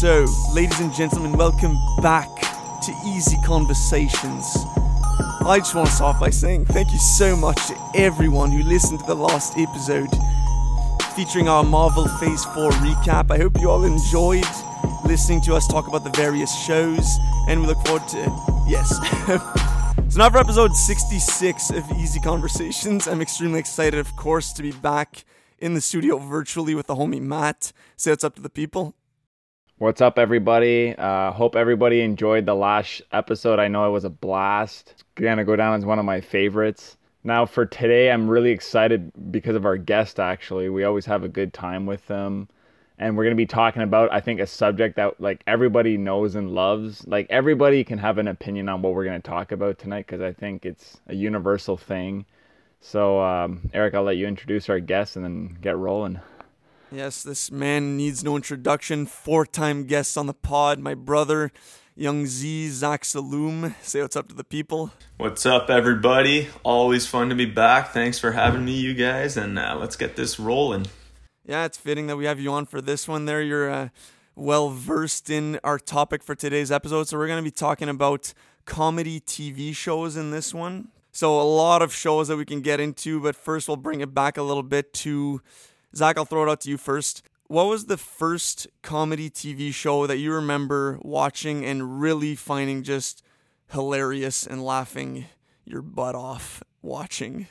So, ladies and gentlemen, welcome back to Easy Conversations. I just want to start by saying thank you so much to everyone who listened to the last episode featuring our Marvel Phase 4 recap. I hope you all enjoyed listening to us talk about the various shows, and we look forward to, yes. so, now for episode 66 of Easy Conversations, I'm extremely excited, of course, to be back in the studio virtually with the homie Matt. Say what's up to the people. What's up, everybody? Uh, hope everybody enjoyed the last episode. I know it was a blast. Gonna go down as one of my favorites. Now, for today, I'm really excited because of our guest. Actually, we always have a good time with them, and we're gonna be talking about, I think, a subject that like everybody knows and loves. Like everybody can have an opinion on what we're gonna talk about tonight because I think it's a universal thing. So, um, Eric, I'll let you introduce our guest and then get rolling. Yes, this man needs no introduction. Four time guest on the pod, my brother, Young Z, Zach Saloom. Say what's up to the people. What's up, everybody? Always fun to be back. Thanks for having me, you guys, and uh, let's get this rolling. Yeah, it's fitting that we have you on for this one there. You're uh, well versed in our topic for today's episode. So, we're going to be talking about comedy TV shows in this one. So, a lot of shows that we can get into, but first, we'll bring it back a little bit to Zach, I'll throw it out to you first. What was the first comedy TV show that you remember watching and really finding just hilarious and laughing your butt off watching?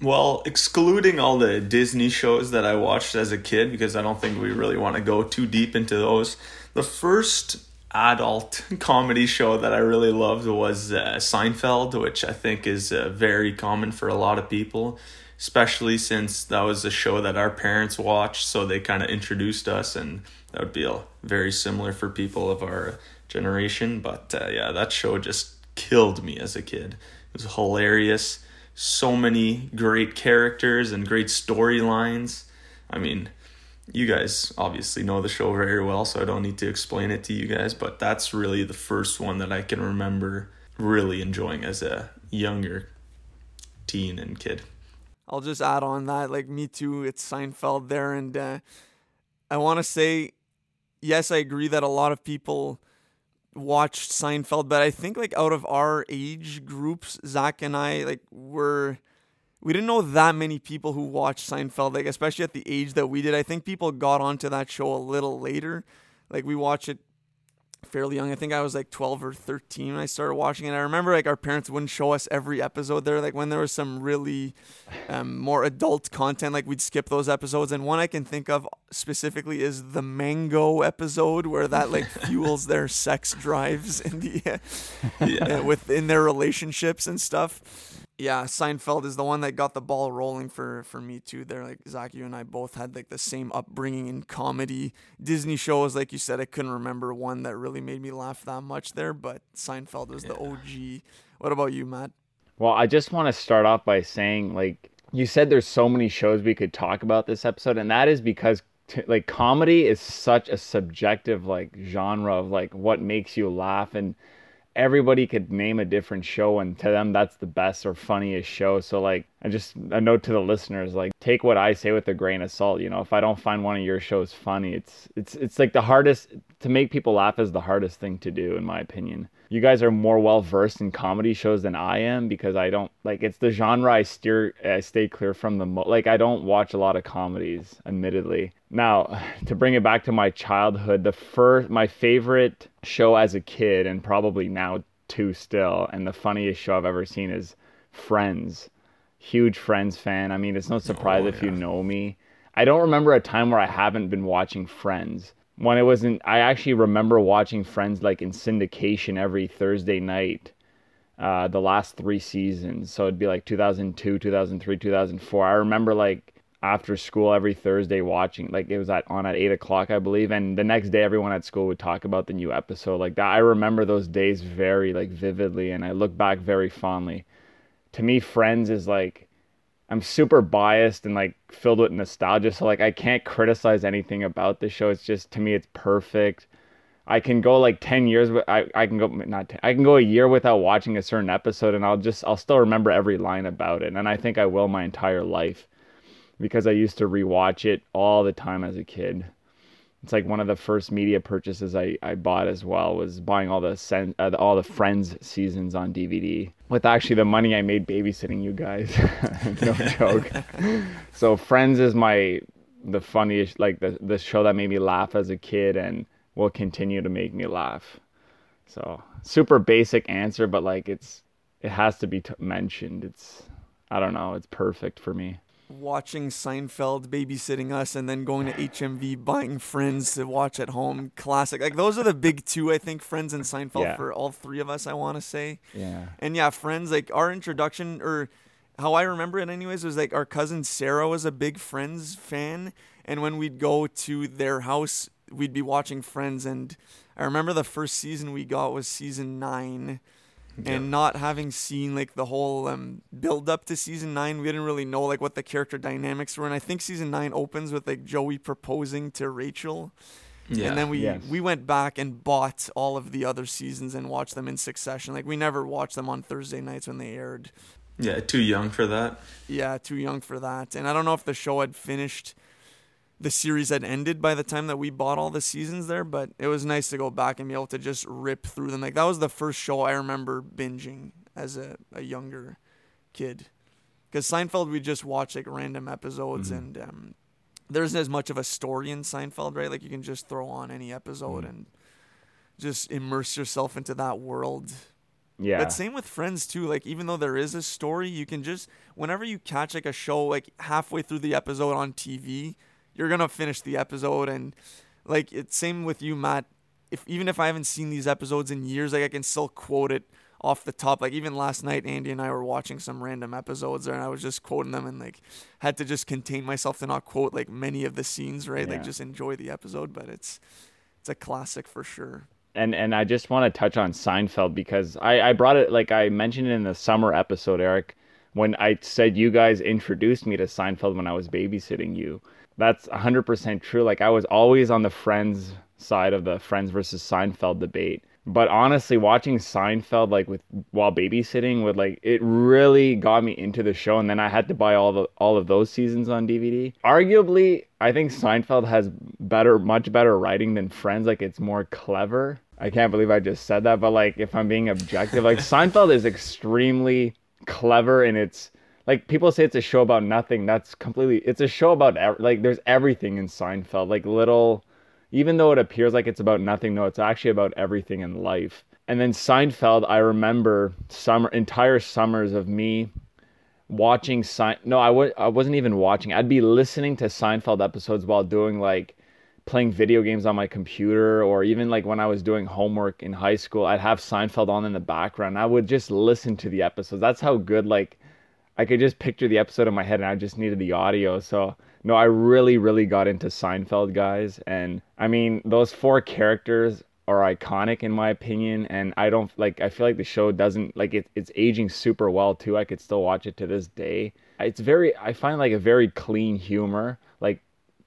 Well, excluding all the Disney shows that I watched as a kid, because I don't think we really want to go too deep into those, the first adult comedy show that I really loved was uh, Seinfeld, which I think is uh, very common for a lot of people especially since that was a show that our parents watched, so they kind of introduced us, and that would be a, very similar for people of our generation. But uh, yeah, that show just killed me as a kid. It was hilarious. So many great characters and great storylines. I mean, you guys obviously know the show very well, so I don't need to explain it to you guys, but that's really the first one that I can remember really enjoying as a younger teen and kid. I'll just add on that, like me too. It's Seinfeld there, and uh, I want to say, yes, I agree that a lot of people watched Seinfeld, but I think like out of our age groups, Zach and I like were we didn't know that many people who watched Seinfeld, like especially at the age that we did. I think people got onto that show a little later. Like we watched it fairly young. I think I was like 12 or 13 when I started watching it. I remember like our parents wouldn't show us every episode there. Like when there was some really um, more adult content, like we'd skip those episodes. And one I can think of specifically is the mango episode where that like fuels their sex drives in the uh, yeah. within their relationships and stuff yeah, Seinfeld is the one that got the ball rolling for for me too. There, like Zach, you and I both had like the same upbringing in comedy. Disney shows, like you said, I couldn't remember one that really made me laugh that much there, but Seinfeld was yeah. the OG. What about you, Matt? Well, I just want to start off by saying, like you said, there's so many shows we could talk about this episode, and that is because t- like comedy is such a subjective like genre of like what makes you laugh and everybody could name a different show and to them that's the best or funniest show. So like i just a note to the listeners like take what i say with a grain of salt. You know if i don't find one of your shows funny it's it's it's like the hardest to make people laugh is the hardest thing to do in my opinion. You guys are more well versed in comedy shows than I am because I don't like it's the genre I steer I stay clear from the mo- like I don't watch a lot of comedies admittedly. Now, to bring it back to my childhood, the first my favorite show as a kid and probably now too still and the funniest show I've ever seen is Friends. Huge Friends fan. I mean, it's no surprise oh, if you know me. I don't remember a time where I haven't been watching Friends when it wasn't i actually remember watching friends like in syndication every thursday night uh, the last three seasons so it'd be like 2002 2003 2004 i remember like after school every thursday watching like it was at on at 8 o'clock i believe and the next day everyone at school would talk about the new episode like that i remember those days very like vividly and i look back very fondly to me friends is like I'm super biased and like filled with nostalgia. So like I can't criticize anything about the show. It's just to me it's perfect. I can go like 10 years with, I, I can go not 10, I can go a year without watching a certain episode and I'll just I'll still remember every line about it. And I think I will my entire life because I used to rewatch it all the time as a kid. it's like one of the first media purchases I, I bought as well was buying all the sen- uh, all the Friends seasons on DVD with actually the money I made babysitting you guys. no joke. so Friends is my the funniest like the the show that made me laugh as a kid and will continue to make me laugh. So super basic answer, but like it's it has to be t- mentioned. It's I don't know. It's perfect for me watching Seinfeld babysitting us and then going to HMV buying Friends to watch at home. Classic. Like those are the big two I think Friends and Seinfeld yeah. for all three of us I want to say. Yeah. And yeah, Friends like our introduction or how I remember it anyways was like our cousin Sarah was a big Friends fan and when we'd go to their house we'd be watching Friends and I remember the first season we got was season 9 and not having seen like the whole um, build up to season nine, we didn't really know like what the character dynamics were. And I think season nine opens with like Joey proposing to Rachel. Yeah. And then we yes. we went back and bought all of the other seasons and watched them in succession. Like we never watched them on Thursday nights when they aired. Yeah, too young for that. Yeah, too young for that. And I don't know if the show had finished the series had ended by the time that we bought all the seasons there, but it was nice to go back and be able to just rip through them. Like that was the first show I remember binging as a, a younger kid. Because Seinfeld, we just watch like random episodes, mm-hmm. and um, there isn't as much of a story in Seinfeld, right? Like you can just throw on any episode mm-hmm. and just immerse yourself into that world. Yeah. But same with Friends too. Like even though there is a story, you can just whenever you catch like a show like halfway through the episode on TV, you're gonna finish the episode and like it's same with you, Matt. If even if I haven't seen these episodes in years, like I can still quote it off the top. Like even last night, Andy and I were watching some random episodes there, and I was just quoting them, and like had to just contain myself to not quote like many of the scenes, right? Yeah. Like just enjoy the episode, but it's it's a classic for sure. And and I just want to touch on Seinfeld because I I brought it like I mentioned in the summer episode, Eric, when I said you guys introduced me to Seinfeld when I was babysitting you that's 100% true. Like I was always on the Friends side of the Friends versus Seinfeld debate. But honestly, watching Seinfeld like with while babysitting would like it really got me into the show, and then I had to buy all the all of those seasons on DVD. Arguably, I think Seinfeld has better, much better writing than Friends. Like it's more clever. I can't believe I just said that, but like if I'm being objective, like Seinfeld is extremely clever in its like people say it's a show about nothing. That's completely. It's a show about like there's everything in Seinfeld. Like little, even though it appears like it's about nothing, no, it's actually about everything in life. And then Seinfeld, I remember summer entire summers of me watching Sein. No, I w- I wasn't even watching. I'd be listening to Seinfeld episodes while doing like playing video games on my computer or even like when I was doing homework in high school, I'd have Seinfeld on in the background. I would just listen to the episodes. That's how good like I could just picture the episode in my head and I just needed the audio. So, no, I really, really got into Seinfeld, guys. And I mean, those four characters are iconic in my opinion. And I don't like, I feel like the show doesn't, like, it, it's aging super well too. I could still watch it to this day. It's very, I find like a very clean humor, like,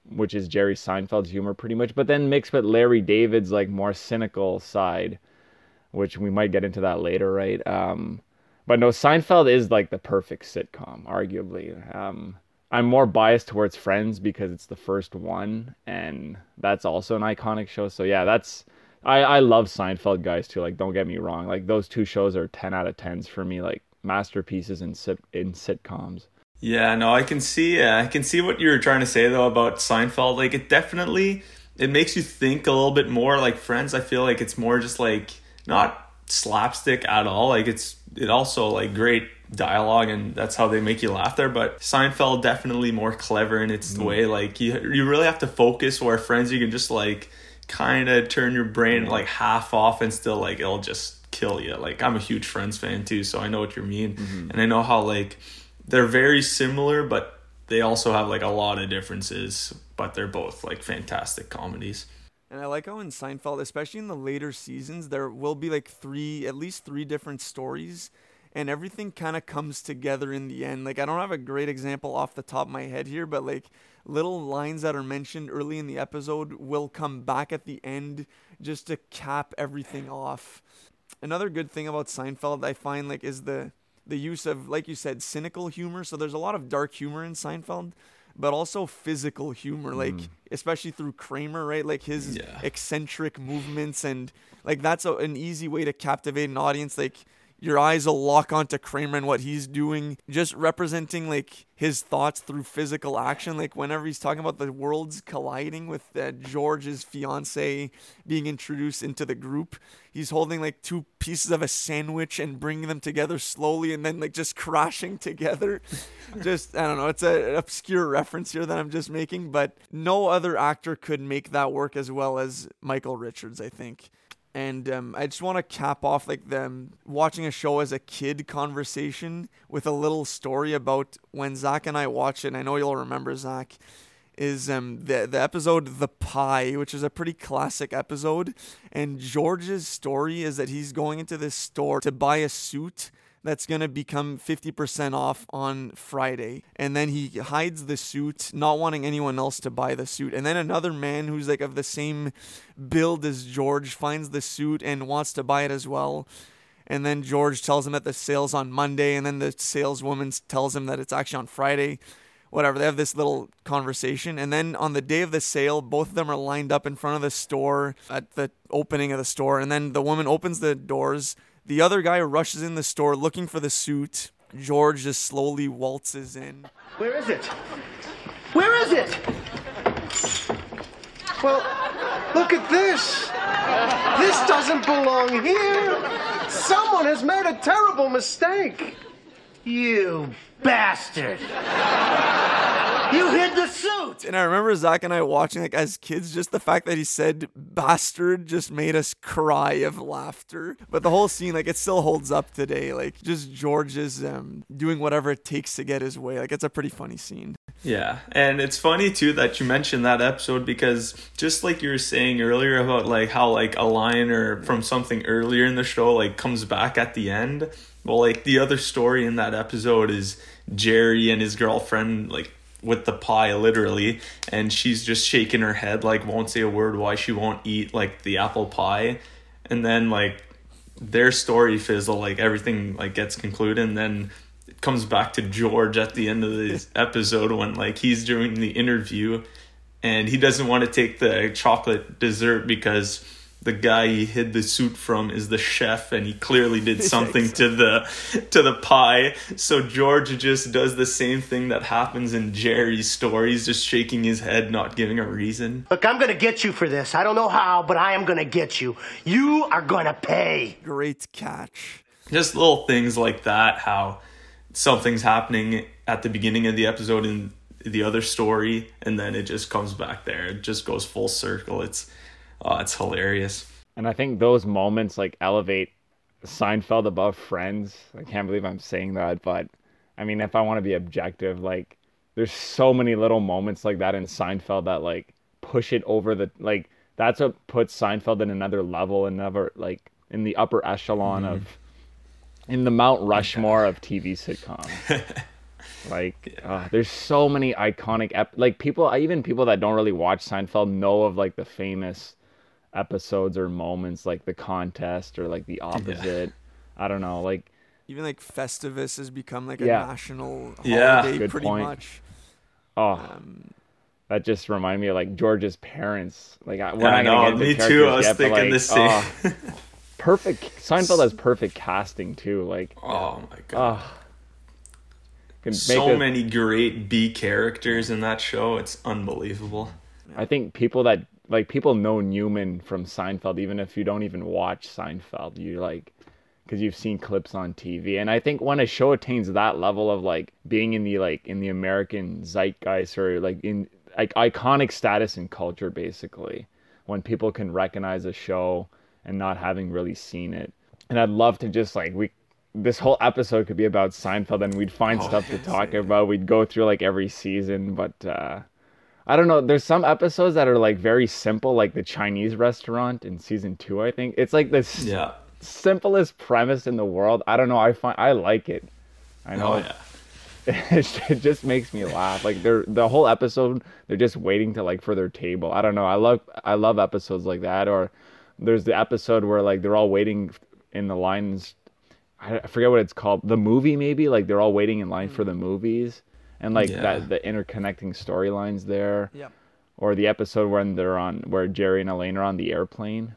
which is Jerry Seinfeld's humor pretty much, but then mixed with Larry David's like more cynical side, which we might get into that later, right? Um, but no, Seinfeld is like the perfect sitcom, arguably. Um, I'm more biased towards Friends because it's the first one, and that's also an iconic show. So yeah, that's I I love Seinfeld guys too. Like, don't get me wrong. Like those two shows are ten out of tens for me. Like masterpieces in sit in sitcoms. Yeah, no, I can see. Uh, I can see what you're trying to say though about Seinfeld. Like, it definitely it makes you think a little bit more. Like Friends, I feel like it's more just like not slapstick at all. Like it's it also like great dialogue and that's how they make you laugh there. But Seinfeld definitely more clever in its mm. way. Like you you really have to focus. Where Friends you can just like kind of turn your brain like half off and still like it'll just kill you. Like I'm a huge Friends fan too, so I know what you mean, mm-hmm. and I know how like they're very similar, but they also have like a lot of differences. But they're both like fantastic comedies. And I like how in Seinfeld, especially in the later seasons, there will be like three, at least three different stories, and everything kind of comes together in the end. Like, I don't have a great example off the top of my head here, but like little lines that are mentioned early in the episode will come back at the end just to cap everything off. Another good thing about Seinfeld, I find, like, is the the use of, like you said, cynical humor. So there's a lot of dark humor in Seinfeld but also physical humor, like mm. especially through Kramer, right? Like his Yeah. eccentric movements and like that's a, an easy way to captivate an audience. Like your eyes will lock onto Kramer and what he's doing, just representing like his thoughts through physical action. Like whenever he's talking about the worlds colliding with uh, George's fiance being introduced into the group, he's holding like two pieces of a sandwich and bringing them together slowly and then like just crashing together. just, I don't know, it's a- an obscure reference here that I'm just making, but no other actor could make that work as well as Michael Richards, I think and um, I just want to cap off like them watching a show as a kid conversation with a little story about when Zach and I watched it. And I know you'll remember Zach is um the the episode The Pie, which is a pretty classic episode. And George's story is that he's going into this store to buy a suit that's going to become 50% off on Friday. And then he hides the suit, not wanting anyone else to buy the suit. And then another man who's like of the same build as George finds the suit and wants to buy it as well. And then George tells him that the sale's on Monday, and then the saleswoman tells him that it's actually on Friday. Whatever, they have this little conversation. And then on the day of the sale, both of them are lined up in front of the store at the opening of the store. And then the woman opens the doors. The other guy rushes in the store looking for the suit. George just slowly waltzes in. Where is it? Where is it? Well, look at this. This doesn't belong here. Someone has made a terrible mistake. You bastard. You hid the suit. And I remember Zach and I watching like as kids, just the fact that he said bastard just made us cry of laughter. But the whole scene, like it still holds up today. Like just George is um, doing whatever it takes to get his way. Like it's a pretty funny scene. Yeah, and it's funny too that you mentioned that episode because just like you were saying earlier about like how like a line or from something earlier in the show like comes back at the end. Well, like the other story in that episode is Jerry and his girlfriend like with the pie literally and she's just shaking her head like won't say a word why she won't eat like the apple pie. And then like their story fizzle like everything like gets concluded and then it comes back to George at the end of this episode when like he's doing the interview and he doesn't want to take the chocolate dessert because the guy he hid the suit from is the chef and he clearly did something to the to the pie so George just does the same thing that happens in Jerry's story he's just shaking his head not giving a reason Look, I'm gonna get you for this. I don't know how, but I am gonna get you. You are gonna pay. Great catch. just little things like that how something's happening at the beginning of the episode in the other story and then it just comes back there it just goes full circle it's uh, it's hilarious And I think those moments like elevate Seinfeld above Friends. I can't believe I'm saying that, but I mean, if I want to be objective, like there's so many little moments like that in Seinfeld that like push it over the like that's what puts Seinfeld in another level, another like in the upper echelon of in the Mount Rushmore of TV sitcoms. Like, uh, there's so many iconic ep- like people, even people that don't really watch Seinfeld know of like the famous episodes or moments, like the contest or like the opposite. I don't know, like Even like Festivus has become like a Yeah. national Yeah. holiday Good pretty point. much. oh, Um, that just reminded me of like George's parents. Like, I, we're I not gonna know, get me too, I was yet, thinking like, the same. oh, perfect. Seinfeld has perfect casting too. Like, oh my god oh, can make so a- many great B characters in that show it's unbelievable I think people that like people know Newman from Seinfeld, even if you don't even watch Seinfeld, you like because you've seen clips on TV. And I think when a show attains that level of like being in the like in the American zeitgeist or like in like iconic status in culture, basically, when people can recognize a show and not having really seen it. And I'd love to just like we this whole episode could be about Seinfeld and we'd find Oh, stuff to talk about. We'd go through like every season, but uh I don't know. There's some episodes that are like very simple, like the Chinese restaurant in season two. I think it's like the yeah simplest premise in the world. I don't know. I find I like it. I know oh yeah it just makes me laugh. Like they're the whole episode, they're just waiting to like for their table. I don't know. I love I love episodes like that. Or there's the episode where like they're all waiting in the lines. I I forget what it's called. The movie maybe like they're all waiting in line for the mm-hmm. movies, and like Yeah. that the interconnecting storylines there. Yeah. Or the episode when they're on where Jerry and Elaine are on the airplane.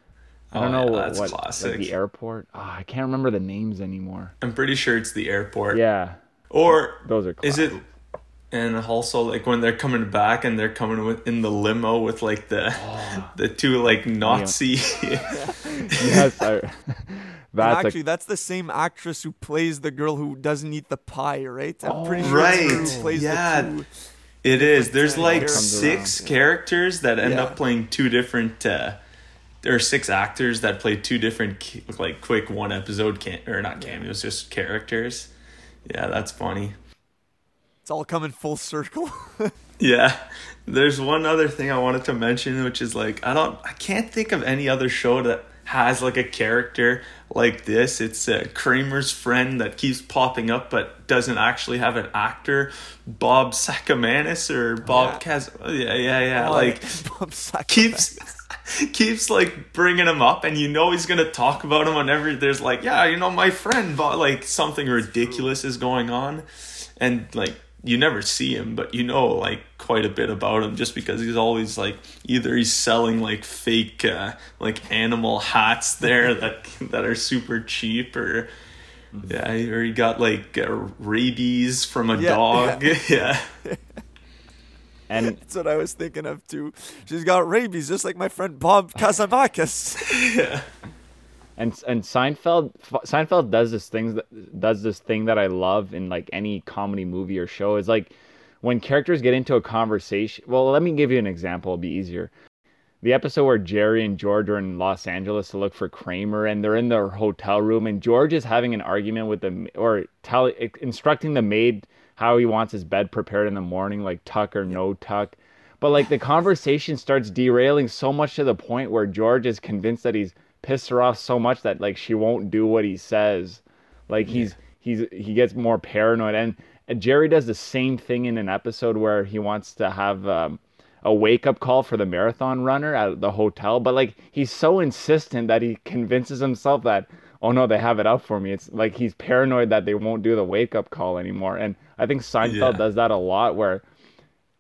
I don't Oh, know yeah, what, that's what classic. like the airport. Ah, I can't remember the names anymore. I'm pretty sure it's the airport. Yeah, Or those are. Classic. is it? classic. And also, like when they're coming back and they're coming with in the limo with like the Oh. the two like Nazi. yes, I, And that's actually, a, that's the same actress who plays the girl who doesn't eat the pie, right? I'm pretty sure Right, who plays yeah. the two. It is. There's like six around, characters that end Yeah. up playing two different. Uh, there are six actors that play two different, like quick one episode can or not cameos, just characters. Yeah, that's funny. It's all coming full circle. Yeah. There's one other thing I wanted to mention, which is like I don't, I can't think of any other show that has like a character like this. It's uh, Kramer's friend that keeps popping up, but doesn't actually have an actor. Bob Sacamano or Bob Yeah. Kaz. Yeah, yeah, yeah. Oh, like Bob keeps keeps like bringing him up and you know he's gonna talk about him whenever there's like yeah you know my friend but like something ridiculous is going on and like you never see him but you know like quite a bit about him just because he's always like either he's selling like fake uh, like animal hats there that that are super cheap or yeah or he got like uh, rabies from a Yeah, dog yeah and That's what I was thinking of too. She's got rabies, just like my friend Bob Sacamano. And and Seinfeld Seinfeld does this things that does this thing that I love in like any comedy movie or show is like when characters get into a conversation. Well, let me give you an example. It'll be easier. The episode where Jerry and George are in Los Angeles to look for Kramer, and they're in their hotel room, and George is having an argument with the or tell instructing the maid how he wants his bed prepared in the morning, like tuck or no tuck. But like the conversation starts derailing so much to the point where George is convinced that he's pissed her off so much that like she won't do what he says. Like he's he's he gets more paranoid and, and Jerry does the same thing in an episode where he wants to have um, a wake up call for the marathon runner at the hotel, but like he's so insistent that he convinces himself that oh no they have it up for me. It's like he's paranoid that they won't do the wake up call anymore. And I think Seinfeld Yeah. does that a lot where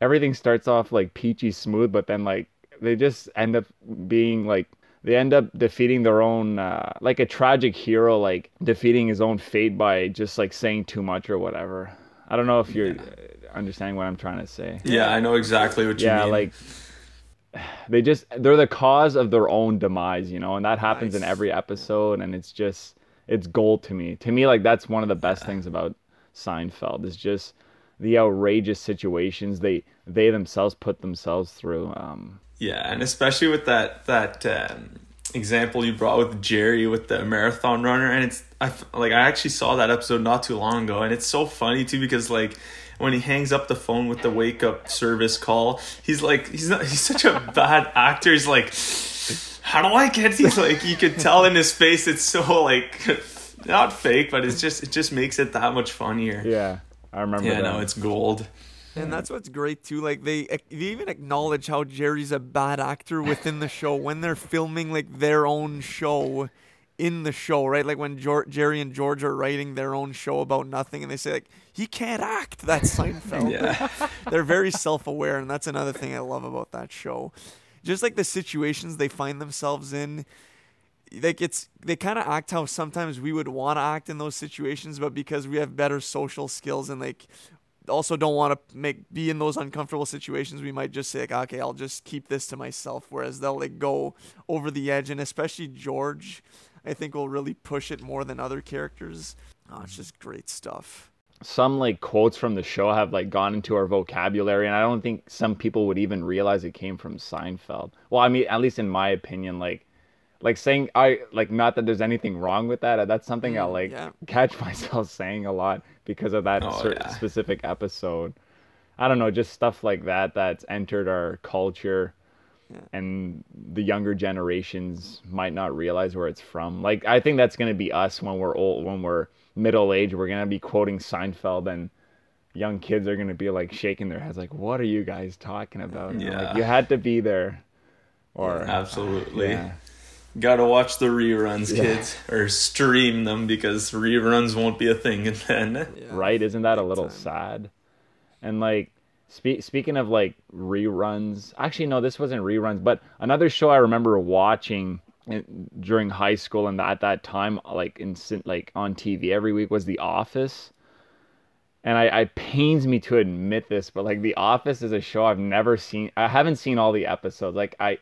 everything starts off like peachy smooth, but then like they just end up being like they end up defeating their own uh, like a tragic hero like defeating his own fate by just like saying too much or whatever. I don't know if you're uh understanding what I'm trying to say. yeah i know exactly what you Yeah, mean like they just they're the cause of their own demise, you know, and that happens in every episode and it's just it's gold to me. To me like that's one of the best things about Seinfeld is just the outrageous situations they they themselves put themselves through. Um Yeah, and especially with that that um, example you brought with Jerry with the marathon runner, and it's I like I actually saw that episode not too long ago, and it's so funny too because like when he hangs up the phone with the wake up service call, he's like he's not he's such a bad actor. He's like, how do I get? He's like you could tell in his face it's so like not fake, but it's just it just makes it that much funnier. yeah, I remember Yeah, that. no, it's gold. And that's what's great too. Like they, they even acknowledge how Jerry's a bad actor within the show when they're filming like their own show in the show, right? Like when Jor- Jerry and George are writing their own show about nothing, and they say like he can't act. That's Seinfeld. Yeah. they're very self-aware, and that's another thing I love about that show. Just like the situations they find themselves in, like it's they kind of act how sometimes we would want to act in those situations, but because we have better social skills and like also don't want to make be in those uncomfortable situations, we might just say like, okay, I'll just keep this to myself. Whereas they'll like go over the edge, and especially George, I think will really push it more than other characters. Oh, it's just great stuff. some like quotes from the show have like gone into our vocabulary and i don't think some people would even realize it came from seinfeld well i mean at least in my opinion like like saying i like not that there's anything wrong with that uh, that's something i'll mm, like yeah. catch myself saying a lot because of that Oh, yeah. specific episode i don't know just stuff like that that's entered our culture yeah. and the younger generations might not realize where it's from. Like I think that's going to be us when we're old, when we're middle age. We're going to be quoting Seinfeld, and young kids are going to be like shaking their heads, like, "What are you guys talking about?" Yeah. like you had to be there, or Absolutely. yeah. Gotta watch the reruns, kids, or stream them because reruns won't be a thing then. Yeah. right? Isn't that a little time. sad? And like spe- speaking of like reruns, actually no, this wasn't reruns, but another show I remember watching eh, during high school and at that time, like in like on TV every week was The Office. And I, I pains me to admit this, but like The Office is a show I've never seen. I haven't seen all the episodes. Like I,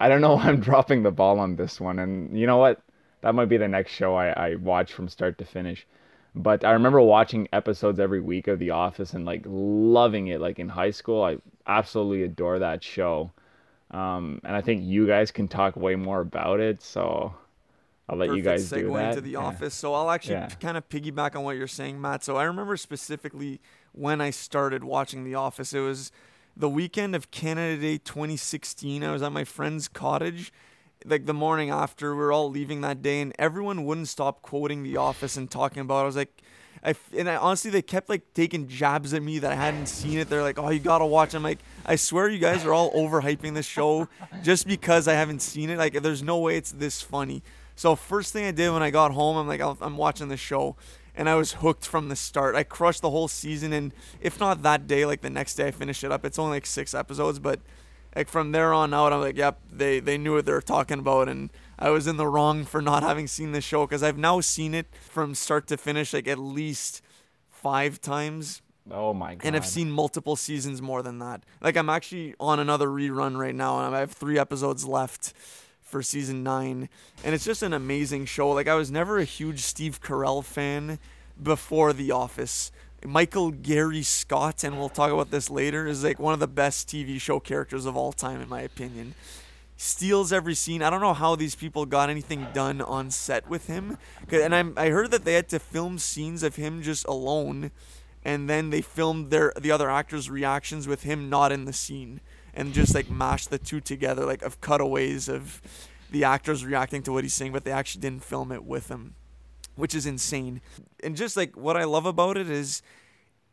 I don't know. I'm dropping the ball on this one, and you know what? That might be the next show I, I watch from start to finish. But I remember watching episodes every week of The Office and like loving it. Like in high school, I absolutely adore that show. Um, and I think you guys can talk way more about it. So I'll let Perfect you guys segue do that. into the Yeah. office. So I'll actually Yeah. kind of piggyback on what you're saying, Matt. So I remember specifically when I started watching The Office. It was the weekend of Canada Day 2016. I was at my friend's cottage. Like the morning after, we were all leaving that day, and everyone wouldn't stop quoting The Office and talking about. it. I was like, I f- and I honestly they kept like taking jabs at me that I hadn't seen it. They're like, "Oh, you gotta watch." I'm like, I swear you guys are all overhyping this show just because I haven't seen it. Like, there's no way it's this funny. So first thing I did when I got home, I'm like, I'm watching the show, and I was hooked from the start. I crushed the whole season, and if not that day, like the next day I finished it up. It's only like six episodes, but like from there on out, I'm like, yep, they they knew what they were talking about, and I was in the wrong for not having seen the show because I've now seen it from start to finish, like at least five times Oh my god. and I've seen multiple seasons more than that. Like I'm actually on another rerun right now, and I have three episodes left for season nine, and it's just an amazing show. Like I was never a huge Steve Carell fan before The Office. Michael Gary Scott, and we'll talk about this later, is like one of the best TV show characters of all time, in my opinion. Steals every scene. I don't know how these people got anything done on set with him. and I'm, I heard that they had to film scenes of him just alone and then they filmed their the other actors' reactions with him not in the scene, and just like mash the two together, like of cutaways of the actors reacting to what he's saying, but they actually didn't film it with him, which is insane. And just like what I love about it is,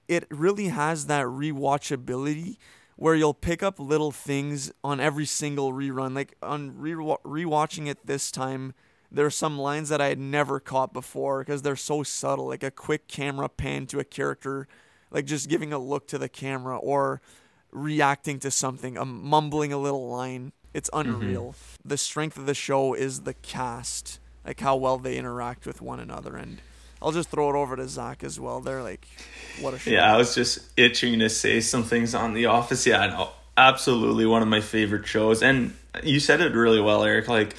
it really has that rewatchability where you'll pick up little things on every single rerun. Like on re rewatching it this time, there are some lines that I had never caught before because they're so subtle. Like a quick camera pan to a character, like just giving a look to the camera or reacting to something, um, mumbling a little line. It's unreal. The strength of the show is the cast, like how well they interact with one another. And I'll just throw it over to Zach as well. They're like, what a show. Yeah, I was just itching to say some things on The Office. Yeah, no, absolutely one of my favorite shows. And you said it really well, Eric. Like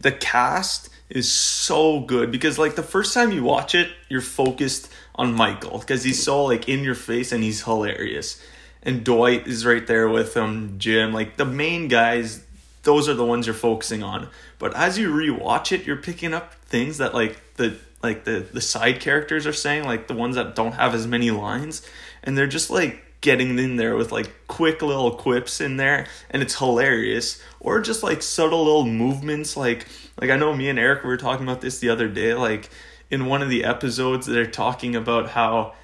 the cast is so good because like the first time you watch it, you're focused on Michael because he's so like in your face and he's hilarious. And Dwight is right there with him, Jim, like the main guys, those are the ones you're focusing on. But as you rewatch it, you're picking up things that like the like the the side characters are saying, like the ones that don't have as many lines, and they're just like getting in there with like quick little quips in there. And it's hilarious. Or just like subtle little movements. Like like I know me and Eric were talking about this the other day. Like in one of the episodes they're talking about how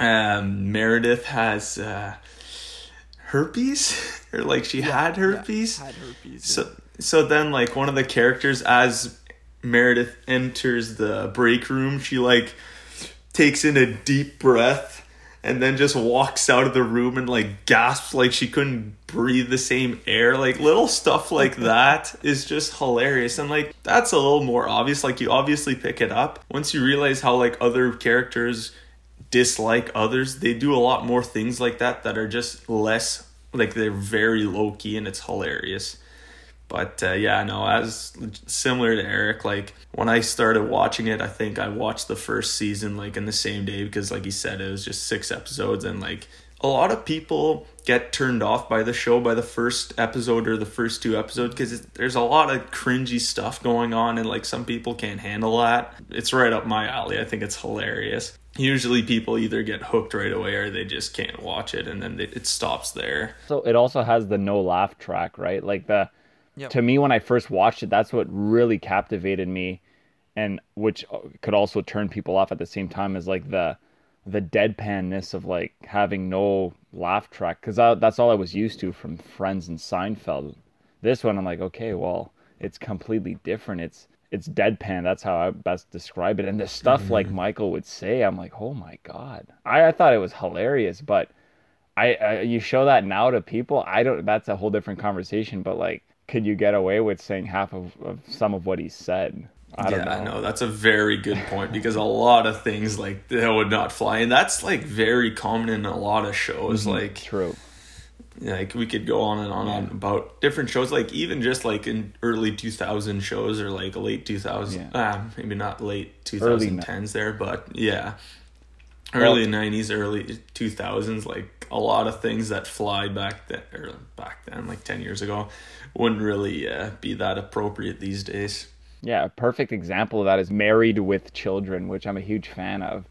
um Meredith has uh herpes or like she had herpes Had herpes. so so then like one of the characters as Meredith enters the break room, she like takes in a deep breath and then just walks out of the room and like gasps like she couldn't breathe the same air. Like little stuff like that is just hilarious. And like that's a little more obvious. Like you obviously pick it up. Once you realize how like other characters dislike others, they do a lot more things like that that are just less like they're very low key and it's hilarious. But uh, yeah, no, as similar to Eric, like when I started watching it, I think I watched the first season like in the same day because, like he said, it was just six episodes, and like a lot of people get turned off by the show by the first episode or the first two episodes because there's a lot of cringy stuff going on, and like some people can't handle that. It's right up my alley. I think it's hilarious. Usually, people either get hooked right away or they just can't watch it, and then they, it stops there. So it also has the no laugh track, right? Like the Yep. to me when I first watched it, that's what really captivated me, and which uh, could also turn people off at the same time is like the the deadpanness of like having no laugh track because that's all I was used to from Friends and Seinfeld. This one, I'm like, okay, well, it's completely different. It's it's deadpan. That's how I best describe it. And the stuff like mm-hmm. Michael would say, I'm like, oh my god. I, I thought it was hilarious, but I, I you show that now to people, I don't. That's a whole different conversation. But like, could you get away with saying half of, of some of what he said? I don't yeah, know. no, that's a very good point because a lot of things like that would not fly, and that's like very common in a lot of shows. Like, True. like we could go on and on and about different shows. Like even just like in early two thousand shows or like late two thousand, Yeah. ah, maybe not late two Early there, but yeah, early nineties, early two thousands. Like a lot of things that fly back then, or back then, like ten years ago, wouldn't really uh, be that appropriate these days. Yeah, a perfect example of that is Married with Children, which I'm a huge fan of.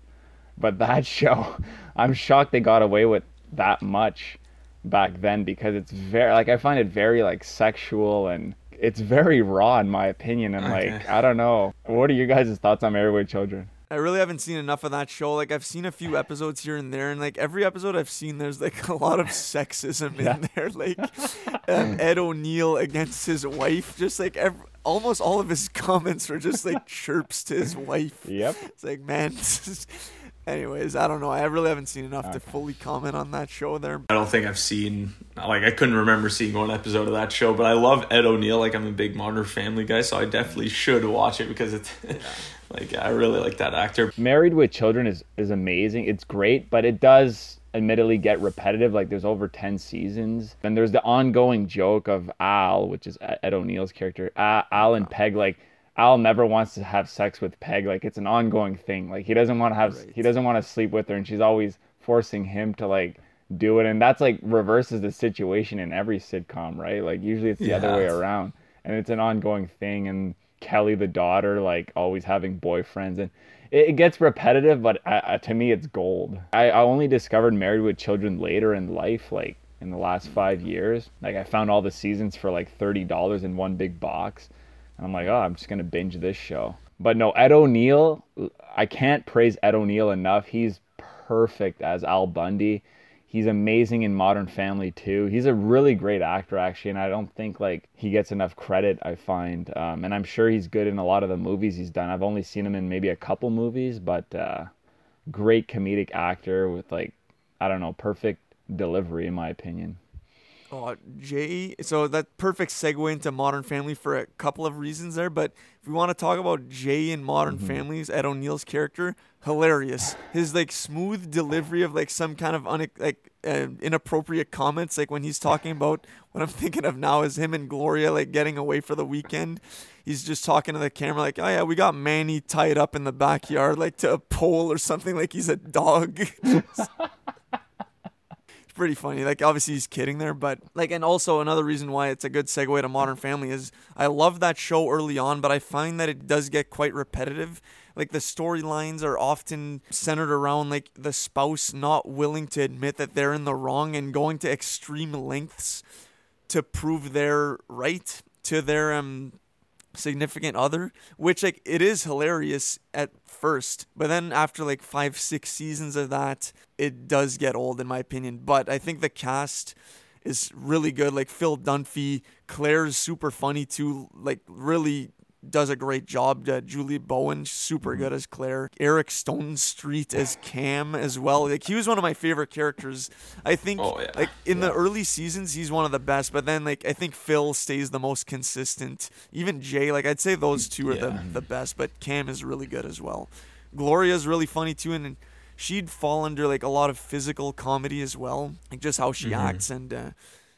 But that show, I'm shocked they got away with that much back then because it's very like I find it very like sexual and it's very raw in my opinion and like I don't know. What are you guys' thoughts on Married with Children? I really haven't seen enough of that show. Like I've seen a few episodes here and there, and like every episode I've seen, there's like a lot of sexism in there. Like um, Ed O'Neill against his wife, just like ev almost all of his comments were just like chirps to his wife. Yep. It's like man. Anyways, I don't know. I really haven't seen enough to fully comment on that show there. I don't think I've seen like I couldn't remember seeing one episode of that show, but I love Ed O'Neill. Like I'm a big Modern Family guy, so I definitely should watch it because it's like I really like that actor. Married with Children is is amazing. It's great, but it does admittedly get repetitive. Like there's over 10 seasons. And there's the ongoing joke of Al, which is Ed O'Neill's character. Al and Peg like Al never wants to have sex with Peg. Like it's an ongoing thing. Like he doesn't want to have he doesn't want to sleep with her and she's always forcing him to like do it and that's like reverses the situation in every sitcom, right? Like usually it's the other way around and it's an ongoing thing and Kelly the daughter like always having boyfriends and it, gets repetitive but uh, uh, to me it's gold. I, I only discovered married with children later in life like in the last five years. Like i found all the seasons for like $30 in one big box. And i'm like oh i'm just gonna binge this show. But no ed o'neill i can't praise ed o'neill enough. He's perfect as al bundy he's amazing in modern family too. He's a really great actor actually and i don't think like he gets enough credit i find. Um, and i'm sure he's good in a lot of the movies he's done. I've only seen him in maybe a couple movies but uh, great comedic actor with like i don't know perfect delivery in my opinion Oh, Jay. So that perfect segue into Modern Family for a couple of reasons there. But if we want to talk about Jay in Modern Families, Ed O'Neill's character, hilarious. His like smooth delivery of like some kind of un- like uh, inappropriate comments, like when he's talking about what I'm thinking of now is him and Gloria like getting away for the weekend. He's just talking to the camera like, "Oh yeah, we got Manny tied up in the backyard like to a pole or something like he's a dog." pretty funny. Like obviously he's kidding there, but like and also another reason why it's a good segue to Modern Family is I love that show early on, but I find that it does get quite repetitive. Like the storylines are often centered around like the spouse not willing to admit that they're in the wrong and going to extreme lengths to prove they're right to their um significant other, which like it is hilarious at first, but then after like five, six seasons of that, it does get old in my opinion. But I think the cast is really good. Like Phil Dunphy, Claire's super funny too. Like really does a great job. Uh, Julie Bowen, super good as Claire. Eric Stonestreet as Cam as well. Like he was one of my favorite characters. I think Oh, yeah. like in the early seasons he's one of the best, but then like I think Phil stays the most consistent. Even Jay, like I'd say those two are the, Yeah. the best, but Cam is really good as well. Gloria is really funny too, and she'd fall under like a lot of physical comedy as well, like just how she acts and uh,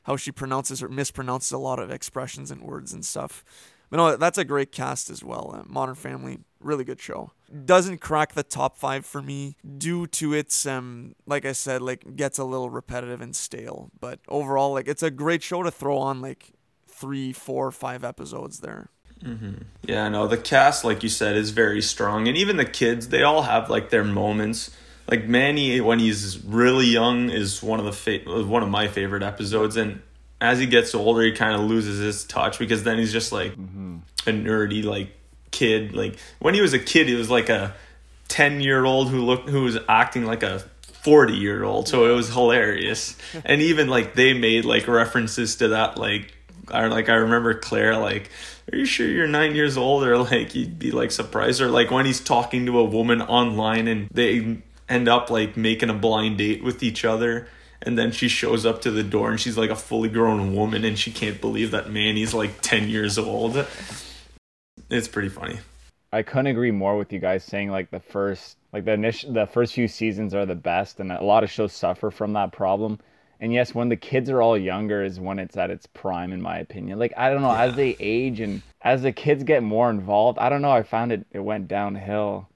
how she pronounces or mispronounces a lot of expressions and words and stuff. But no, that's a great cast as well. Uh, Modern Family, really good show. Doesn't crack the top five for me due to its um, like I said, like gets a little repetitive and stale. But overall, like it's a great show to throw on like three, four, five episodes there. Mm-hmm. Yeah, no, the cast, like you said, is very strong, and even the kids, they all have like their moments. Like Manny, when he's really young, is one of the fa- one of my favorite episodes, and as he gets older, he kind of loses his touch because then he's just like mm-hmm. a nerdy like kid. Like when he was a kid, he was like a ten year old who looked who was acting like a 40 year old so it was hilarious and even like they made like references to that like I like I remember Claire like, "Are you sure you're nine years old?" Or like he'd be like surprised, or like when he's talking to a woman online and they end up like making a blind date with each other. And then she shows up to the door and she's like a fully grown woman and she can't believe that Manny's like 10 years old. It's pretty funny. I couldn't agree more with you guys saying like the first like the initial the first few seasons are the best and a lot of shows suffer from that problem. And yes, when the kids are all younger is when it's at its prime in my opinion. Like I don't know, yeah. as they age and as the kids get more involved, I don't know, I found it it went downhill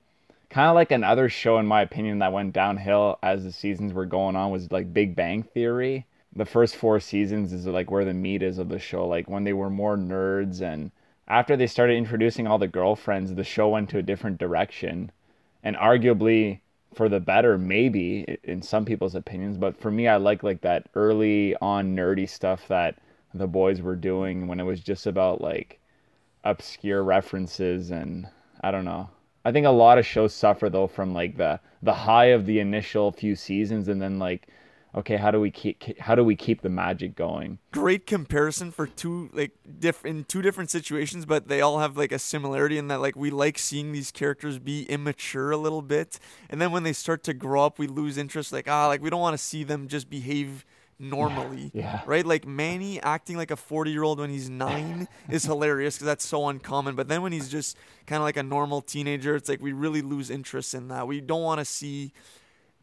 kind of like another show in my opinion that went downhill as the seasons were going on was like Big Bang Theory. The first four seasons is like where the meat is of the show, like when they were more nerds and after they started introducing all the girlfriends, the show went to a different direction and arguably for the better maybe in some people's opinions, but for me I like like that early on nerdy stuff that the boys were doing when it was just about like obscure references and I don't know. I think a lot of shows suffer though from like the the high of the initial few seasons and then like okay how do we keep how do we keep the magic going? Great comparison for two like diff in two different situations but they all have like a similarity in that like we like seeing these characters be immature a little bit and then when they start to grow up we lose interest like ah like we don't want to see them just behave normally. Yeah, yeah. Right? Like Manny acting like a 40 year old when he's nine is hilarious because that's so uncommon. But then when he's just kind of like a normal teenager, it's like we really lose interest in that. We don't want to see.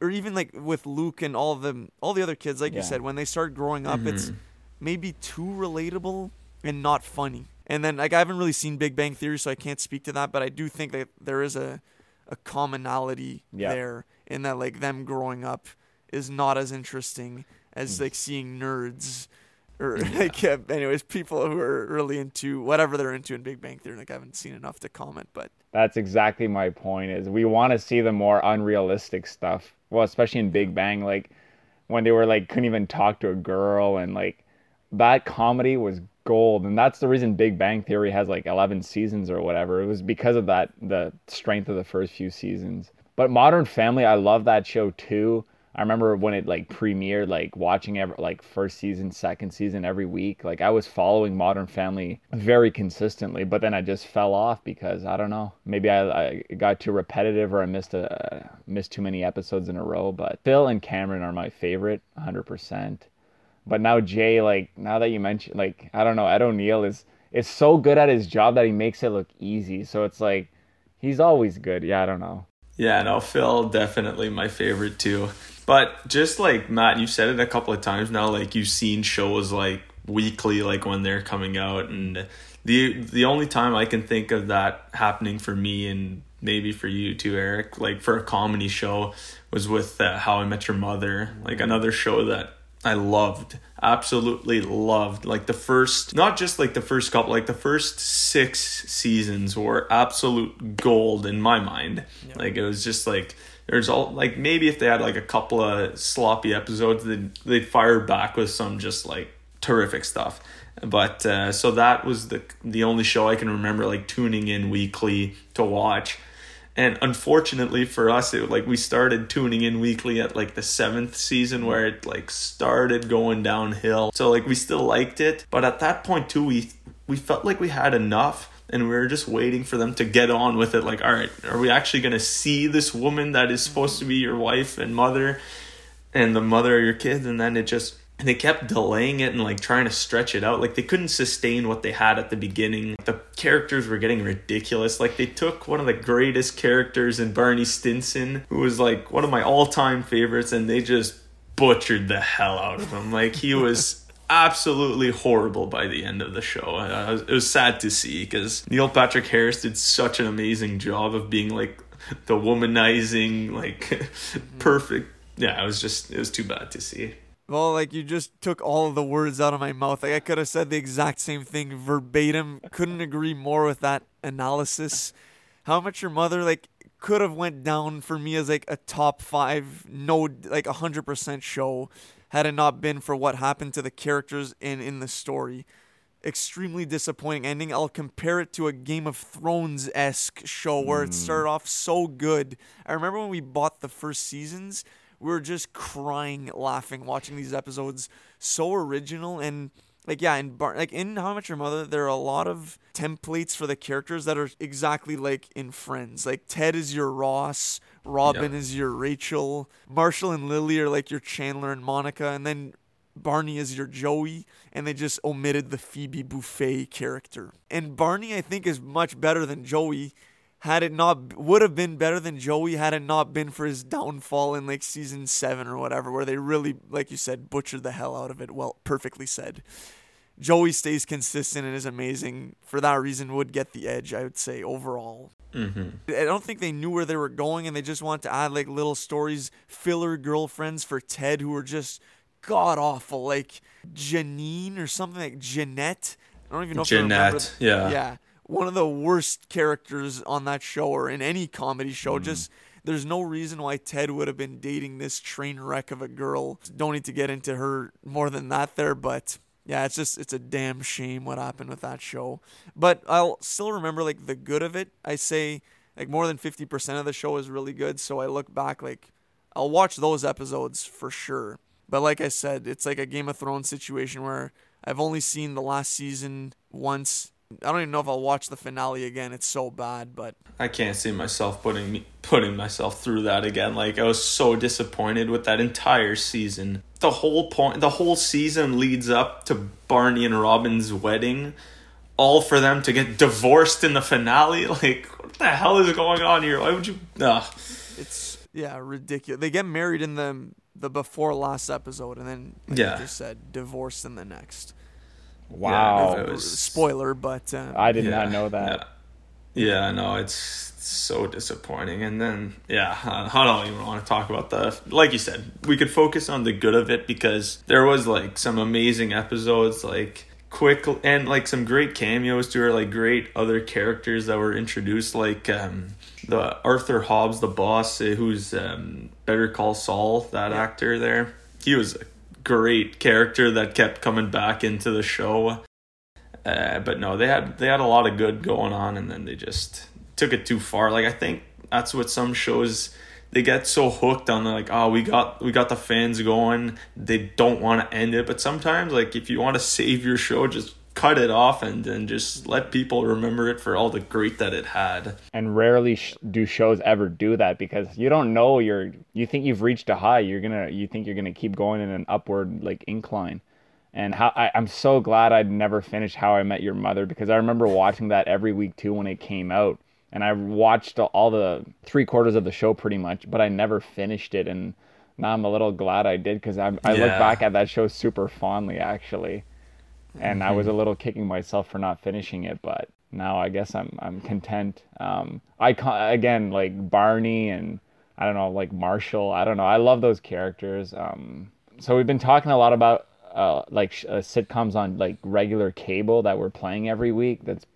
Or even like with Luke and all of them, all the other kids, like yeah. you said, when they start growing up, mm-hmm. it's maybe too relatable and not funny. And then like I haven't really seen Big Bang Theory, so I can't speak to that. But I do think that there is a a commonality yeah. there in that like them growing up is not as interesting as hmm. like seeing nerds or like yeah, anyways people who are really into whatever they're into in Big Bang Theory. Like I haven't seen enough to comment, but that's exactly my point. Is we want to see the more unrealistic stuff. Well, especially in Big Bang, like when they were like couldn't even talk to a girl and like that comedy was gold and that's the reason big bang theory has like 11 seasons or whatever it was because of that the strength of the first few seasons but modern family i love that show too I remember when it like premiered, like watching every like first season, second season every week. Like I was following Modern Family very consistently, but then I just fell off because I don't know. Maybe I, I got too repetitive or I missed a missed too many episodes in a row. But Phil and Cameron are my favorite, 100%. But now Jay, like now that you mentioned, like I don't know, Ed O'Neill is is so good at his job that he makes it look easy. So it's like he's always good. Yeah, I don't know. Yeah, no, Phil definitely my favorite too. But just like Matt, you said it a couple of times now. Like you've seen shows like weekly, like when they're coming out, and the the only time I can think of that happening for me and maybe for you too, Eric, like for a comedy show, was with uh, How I Met Your Mother, like another show that I loved, absolutely loved. Like the first, not just like the first couple, like the first six seasons were absolute gold in my mind. Yeah. Like it was just like there's all like maybe if they had like a couple of sloppy episodes, they'd they'd fire back with some just like terrific stuff. But uh, so that was the the only show I can remember like tuning in weekly to watch. And unfortunately for us, it like we started tuning in weekly at like the seventh season where it like started going downhill. So like we still liked it, but at that point too, we we felt like we had enough and we were just waiting for them to get on with it. Like all right are we actually going to see this woman that is supposed to be your wife and mother and the mother of your kids? And then it just and they kept delaying it and like trying to stretch it out. Like they couldn't sustain what they had at the beginning. The characters were getting ridiculous. Like they took one of the greatest characters in barney stinson who was like one of my all-time favorites and they just butchered the hell out of him. Like he was absolutely horrible by the end of the show. Uh, it was sad to see because Neil Patrick Harris did such an amazing job of being like the womanizing, like perfect. Yeah, it was just it was too bad to see. Well, like you just took all the words out of my mouth. Like I could have said the exact same thing verbatim. Couldn't agree more with that analysis. How much your mother like could have went down for me as like a top five, no, like a hundred percent show had it not been for what happened to the characters in in the story. Extremely disappointing ending. I'll compare it to a Game of Thrones esque show where mm. it started off so good. I remember when we bought the first seasons, we were just crying, laughing, watching these episodes. So original and like yeah, in Bar- like in How Met Your Mother, there are a lot of templates for the characters that are exactly like in Friends. Like Ted is your Ross, Robin Yep. is your Rachel, Marshall and Lily are like your Chandler and Monica, and then Barney is your Joey, and they just omitted the Phoebe Buffay character. And Barney, I think, is much better than Joey. Had it not would have been better than Joey had it not been for his downfall in like season seven or whatever, where they really, like you said, butchered the hell out of it. Well, perfectly said. Joey stays consistent and is amazing. For that reason, would get the edge, I would say overall. Mm-hmm. I don't think they knew where they were going, and they just wanted to add like little stories, filler girlfriends for Ted who were just god awful, like Janine or something like Jeanette. I don't even know if I remember. Jeanette, yeah. yeah, one of the worst characters on that show or in any comedy show. Mm. Just there's no reason why Ted would have been dating this train wreck of a girl. Don't need to get into her more than that there, but yeah, it's just it's a damn shame what happened with that show. But I'll still remember like the good of it. I say like more than 50% of the show is really good, so I look back like I'll watch those episodes for sure. But like I said, it's like a Game of Thrones situation where I've only seen the last season once. I don't even know if I'll watch the finale again. It's so bad, but I can't see myself putting putting myself through that again. Like I was so disappointed with that entire season. The whole point, the whole season leads up to Barney and Robin's wedding, all for them to get divorced in the finale. Like what the hell is going on here? Why would you? Ugh. it's yeah ridiculous. They get married in the the before last episode, and then like Yeah. you just said divorced in the next. Wow. it was- Spoiler, but uh, I did Yeah, not know that. Yeah, yeah no, it's so disappointing. And then, yeah, I I don't even want to talk about the. Like you said, we could focus on the good of it because there was like some amazing episodes, like quick and like some great cameos to her, like great other characters that were introduced, like um the Arthur Hobbs, the boss, who's um Better Call Saul, that actor there. He was a great character that kept coming back into the show. Uh, but no, they had they had a lot of good going on, and then they just took it too far. Like I think that's what some shows they get so hooked on. Like oh, we got we got the fans going. They don't want to end it, but sometimes like if you want to save your show, just cut it off and then just let people remember it for all the great that it had. and rarely sh- do shows ever do that because you don't know you're you think you've reached a high you're gonna you think you're gonna keep going in an upward like incline. And how I, i'm so glad i'd never finished how i met your mother because i remember watching that every week too when it came out. And i watched all the three quarters of the show pretty much but i never finished it. And now i'm a little glad i did because i i look back at that show super fondly actually and I was a little kicking myself for not finishing it, but now I guess I'm I'm content. Um, I again like Barney and I don't know like Marshall. I don't know. I love those characters. Um, so we've been talking a lot about uh, like sh- uh, sitcoms on like regular cable that we're playing every week. That's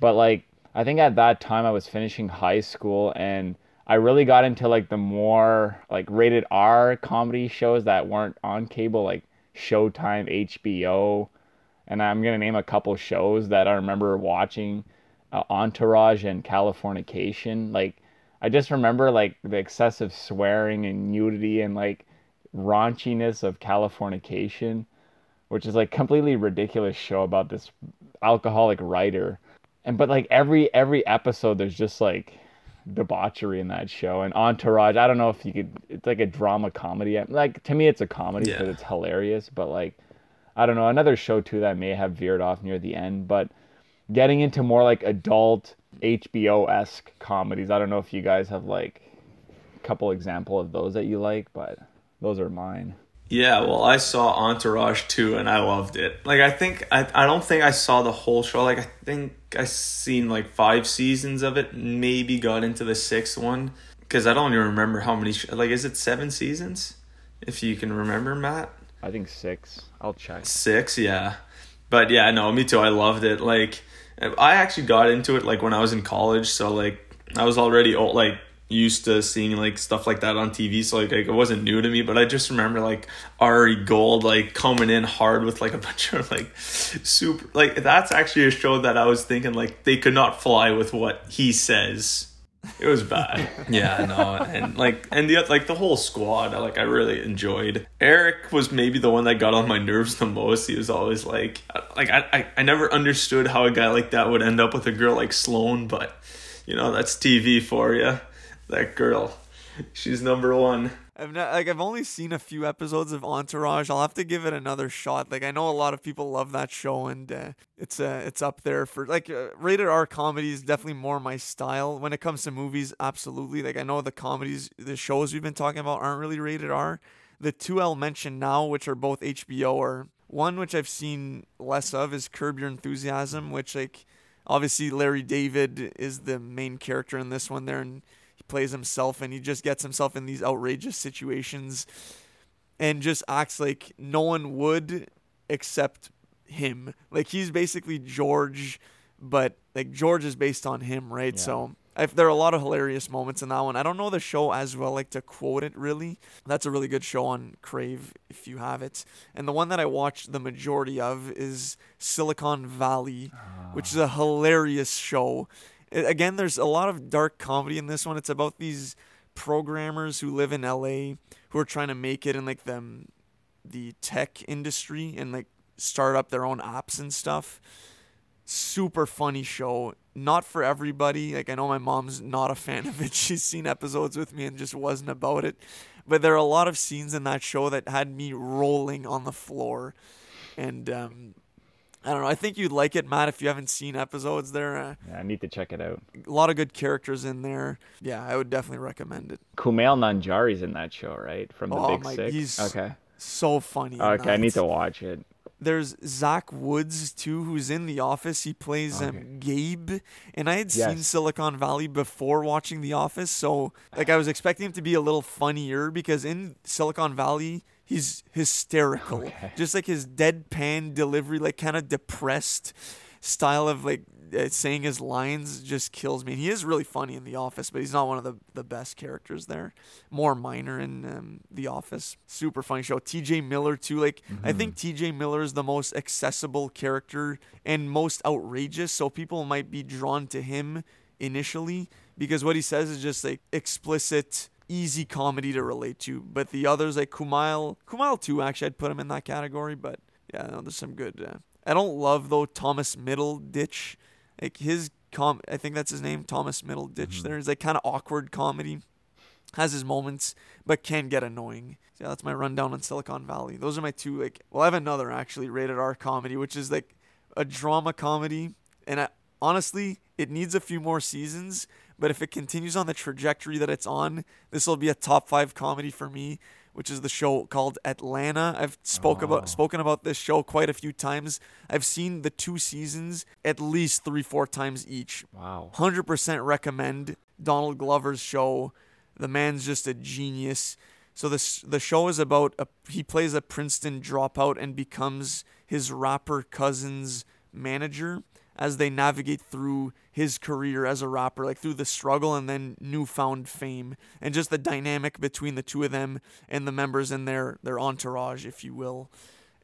but like I think at that time I was finishing high school and I really got into like the more like rated R comedy shows that weren't on cable like Showtime, HBO, and I'm gonna name a couple shows that I remember watching, uh, Entourage and Californication. Like, I just remember like the excessive swearing and nudity and like raunchiness of Californication, which is like completely ridiculous show about this alcoholic writer. And but like every every episode, there's just like debauchery in that show and entourage i don't know if you could it's like a drama comedy like to me it's a comedy because Yeah. it's hilarious but like I don't know, another show too that may have veered off near the end, but getting into more like adult HBO esque comedies. I don't know if you guys have like a couple example of those that you like, but those are mine. Yeah, well, I saw Entourage too, and I loved it. Like, I think I I don't think I saw the whole show. Like, I think I seen like five seasons of it. Maybe got into the sixth one because I don't even remember how many. Like, is it seven seasons? If you can remember, Matt. I think six. I'll check. Six, yeah. But yeah, no, me too. I loved it. Like, I actually got into it like when I was in college. So like, I was already old, like used to seeing like stuff like that on TV. So like, like it wasn't new to me. But I just remember like Ari Gold like coming in hard with like a bunch of like super like that's actually a show that I was thinking like they could not fly with what he says It was bad. yeah, no, and like and the like the whole squad, like I really enjoyed. Eric was maybe the one that got on my nerves the most. He was always like, like I I, I never understood how a guy like that would end up with a girl like Sloane, but you know that's TV for you. That girl, she's number one. I've not, like I've only seen a few episodes of Entourage. I'll have to give it another shot. Like I know a lot of people love that show, and uh, it's uh, it's up there for like uh, rated R comedy is definitely more my style when it comes to movies. Absolutely. Like I know the comedies, the shows we've been talking about aren't really rated R. The two I'll mention now, which are both HBO, are one which I've seen less of is Curb Your Enthusiasm, which like obviously Larry David is the main character in this one there, and plays himself and he just gets himself in these outrageous situations and just acts like no one would except him. Like he's basically George, but like George is based on him, right? Yeah. So if there are a lot of hilarious moments in that one. I don't know the show as well, like to quote it really. That's a really good show on Crave if you have it. And the one that I watched the majority of is Silicon Valley, which is a ah. hilarious show again, there's a lot of dark comedy in this one. It's about these programmers who live in LA who are trying to make it in like the the tech industry and like start up their own apps and stuff. Super funny show. Not for everybody. Like I know my mom's not a fan of it. She's seen episodes with me and just wasn't about it. But there are a lot of scenes in that show that had me rolling on the floor. And um, I don't know. I think you'd like it, Matt, if you haven't seen episodes there. Uh, Yeah, I need to check it out. a lot of good characters in there. Yeah, I would definitely recommend it. Kumail Nanjiani's in that show, right? From the Oh Big my- Six. he's okay. So funny. Okay, I need to watch it. There's Zach Woods too, who's in The Office. He plays Okay. um, Gabe, and I had seen Silicon Valley before watching The Office, so like I was expecting him to be a little funnier because in Silicon Valley he's hysterical, Okay. just like his deadpan delivery, like kind of depressed style of like uh, saying his lines just kills me. And he is really funny in The Office, but he's not one of the, the best characters there. More minor in um, The Office. Super funny show. T.J. Miller too. Like I think T.J. Miller is the most accessible character and most outrageous, so people might be drawn to him initially because what he says is just like explicit. Easy comedy to relate to, but the others like Kumail, Kumail too. Actually, I'd put him in that category. But yeah, no, there's some good. Uh, I don't love though Thomas Middleditch like his com I think that's his name, Thomas Middleditch. There is like kind of awkward comedy, has his moments, but can get annoying. So yeah, that's my rundown on Silicon Valley. Those are my two like. Well, I have another actually rated R comedy, which is like a drama comedy, and I, honestly, it needs a few more seasons. But if it continues on the trajectory that it's on, this will be a top five comedy for me which is the show called Atlanta. I've spoke about oh. spoken about this show quite a few times. I've seen the two seasons at least three, four times each. Wow. Hundred percent recommend Donald Glover's show. The man's just a genius. So this the show is about a he plays a Princeton dropout and becomes his rapper cousin's manager as they navigate through his career as a rapper, like through the struggle and then newfound fame, and just the dynamic between the two of them and the members in their their entourage, if you will.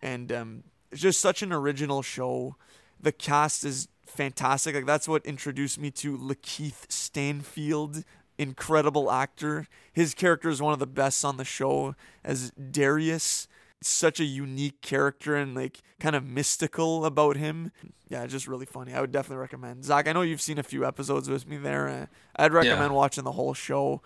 And um, it's just such an original show. The cast is fantastic. Like that's what introduced me to Lakeith Stanfield, incredible actor. His character is one of the best on the show as Darius. Such a unique character and like kind of mystical about him. Yeah, just really funny. I would definitely recommend. Zach, I know you've seen a few episodes with me there. Uh, I'd recommend watching the whole show.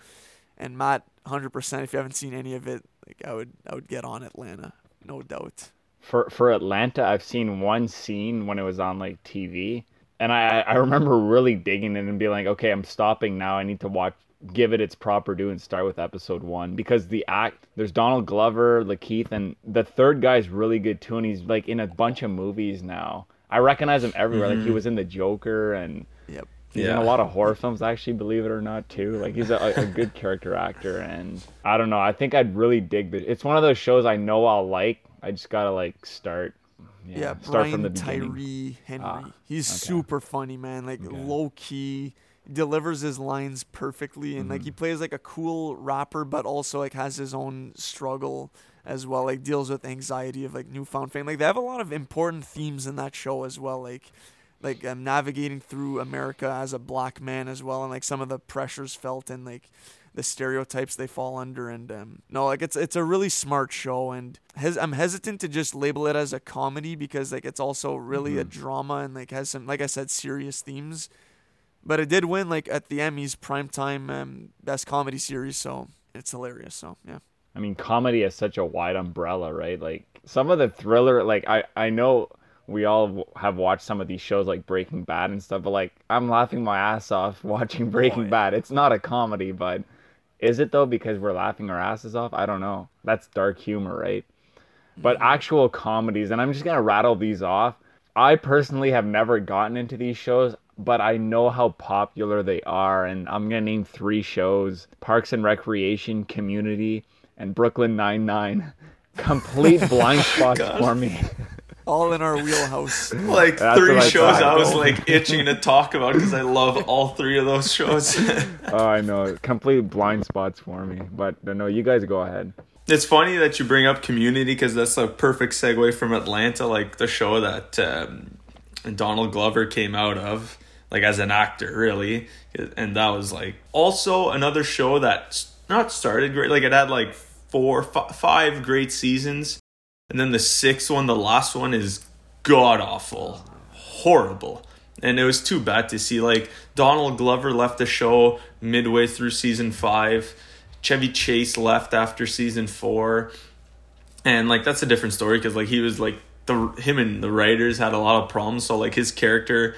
And Matt, hundred percent. If you haven't seen any of it, like I would, I would get on Atlanta, no doubt. For for Atlanta, I've seen one scene when it was on like TV, and I I remember really digging it and being like, okay, I'm stopping now. I need to watch, give it its proper due, and start with episode one because the act. There's Donald Glover, Lakeith, and the third guy's really good too, and he's like in a bunch of movies now. I recognize him everywhere. Like he was in the Joker and. Yep. He's in a lot of horror films, actually, believe it or not, too. Like he's a, a good character actor, and I don't know. I think I'd really dig the. It's one of those shows I know I'll like. I just gotta like start. Yeah, Yeah, start Brian from the beginning. Tyree Henry. Ah, He's okay. super funny, man. Like low key, delivers his lines perfectly, and Mm-hmm. like he plays like a cool rapper, but also like has his own struggle as well. Like deals with anxiety of like newfound fame. Like they have a lot of important themes in that show as well. Like like um, navigating through America as a black man as well, and like some of the pressures felt and like the stereotypes they fall under. And um, no, like it's it's a really smart show, and hes- I'm hesitant to just label it as a comedy because like it's also really a drama and like has some like I said serious themes. But it did win like at the Emmys primetime um, best comedy series, so it's hilarious. So yeah. I mean, comedy is such a wide umbrella, right? Like some of the thriller, like I I know we all have watched some of these shows like Breaking Bad and stuff, but like I'm laughing my ass off watching Breaking yeah. Bad. It's not a comedy, but is it though because we're laughing our asses off? I don't know. That's dark humor, right? But actual comedies, and I'm just gonna rattle these off. I personally have never gotten into these shows, but I know how popular they are, and I'm gonna name three shows: Parks and Recreation, Community, and Brooklyn Nine Nine. Complete blind spots for me. All in our wheelhouse. Like That's three what I shows. I was like itching to talk about because I love all three of those shows. Oh, I know, complete blind spots for me. But no, you guys go ahead. It's funny that you bring up Community because that's a perfect segue from Atlanta, like the show that um, Donald Glover came out of, like as an actor, really. And that was like also another show that not started great, like it had like four, f- five great seasons, and then the sixth one, the last one, is god awful, horrible. And it was too bad to see. Like Donald Glover left the show midway through season five. Chevy Chase left after season four, and like that's a different story because like he was like the him and the writers had a lot of problems. So like his character,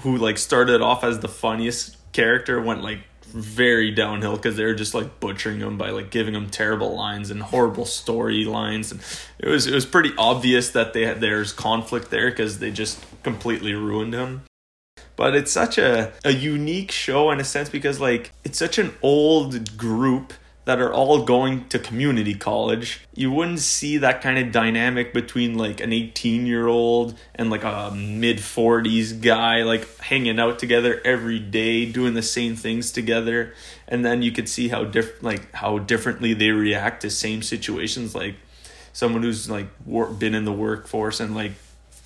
who like started off as the funniest character, went like very downhill because they were just like butchering him by like giving him terrible lines and horrible storylines, and it was it was pretty obvious that they had there's conflict there because they just completely ruined him. But it's such a, a unique show in a sense because like it's such an old group that are all going to community college you wouldn't see that kind of dynamic between like an 18 year old and like a mid 40s guy like hanging out together every day doing the same things together. And then you could see how diff- like how differently they react to same situations. Like someone who's like wor- been in the workforce and like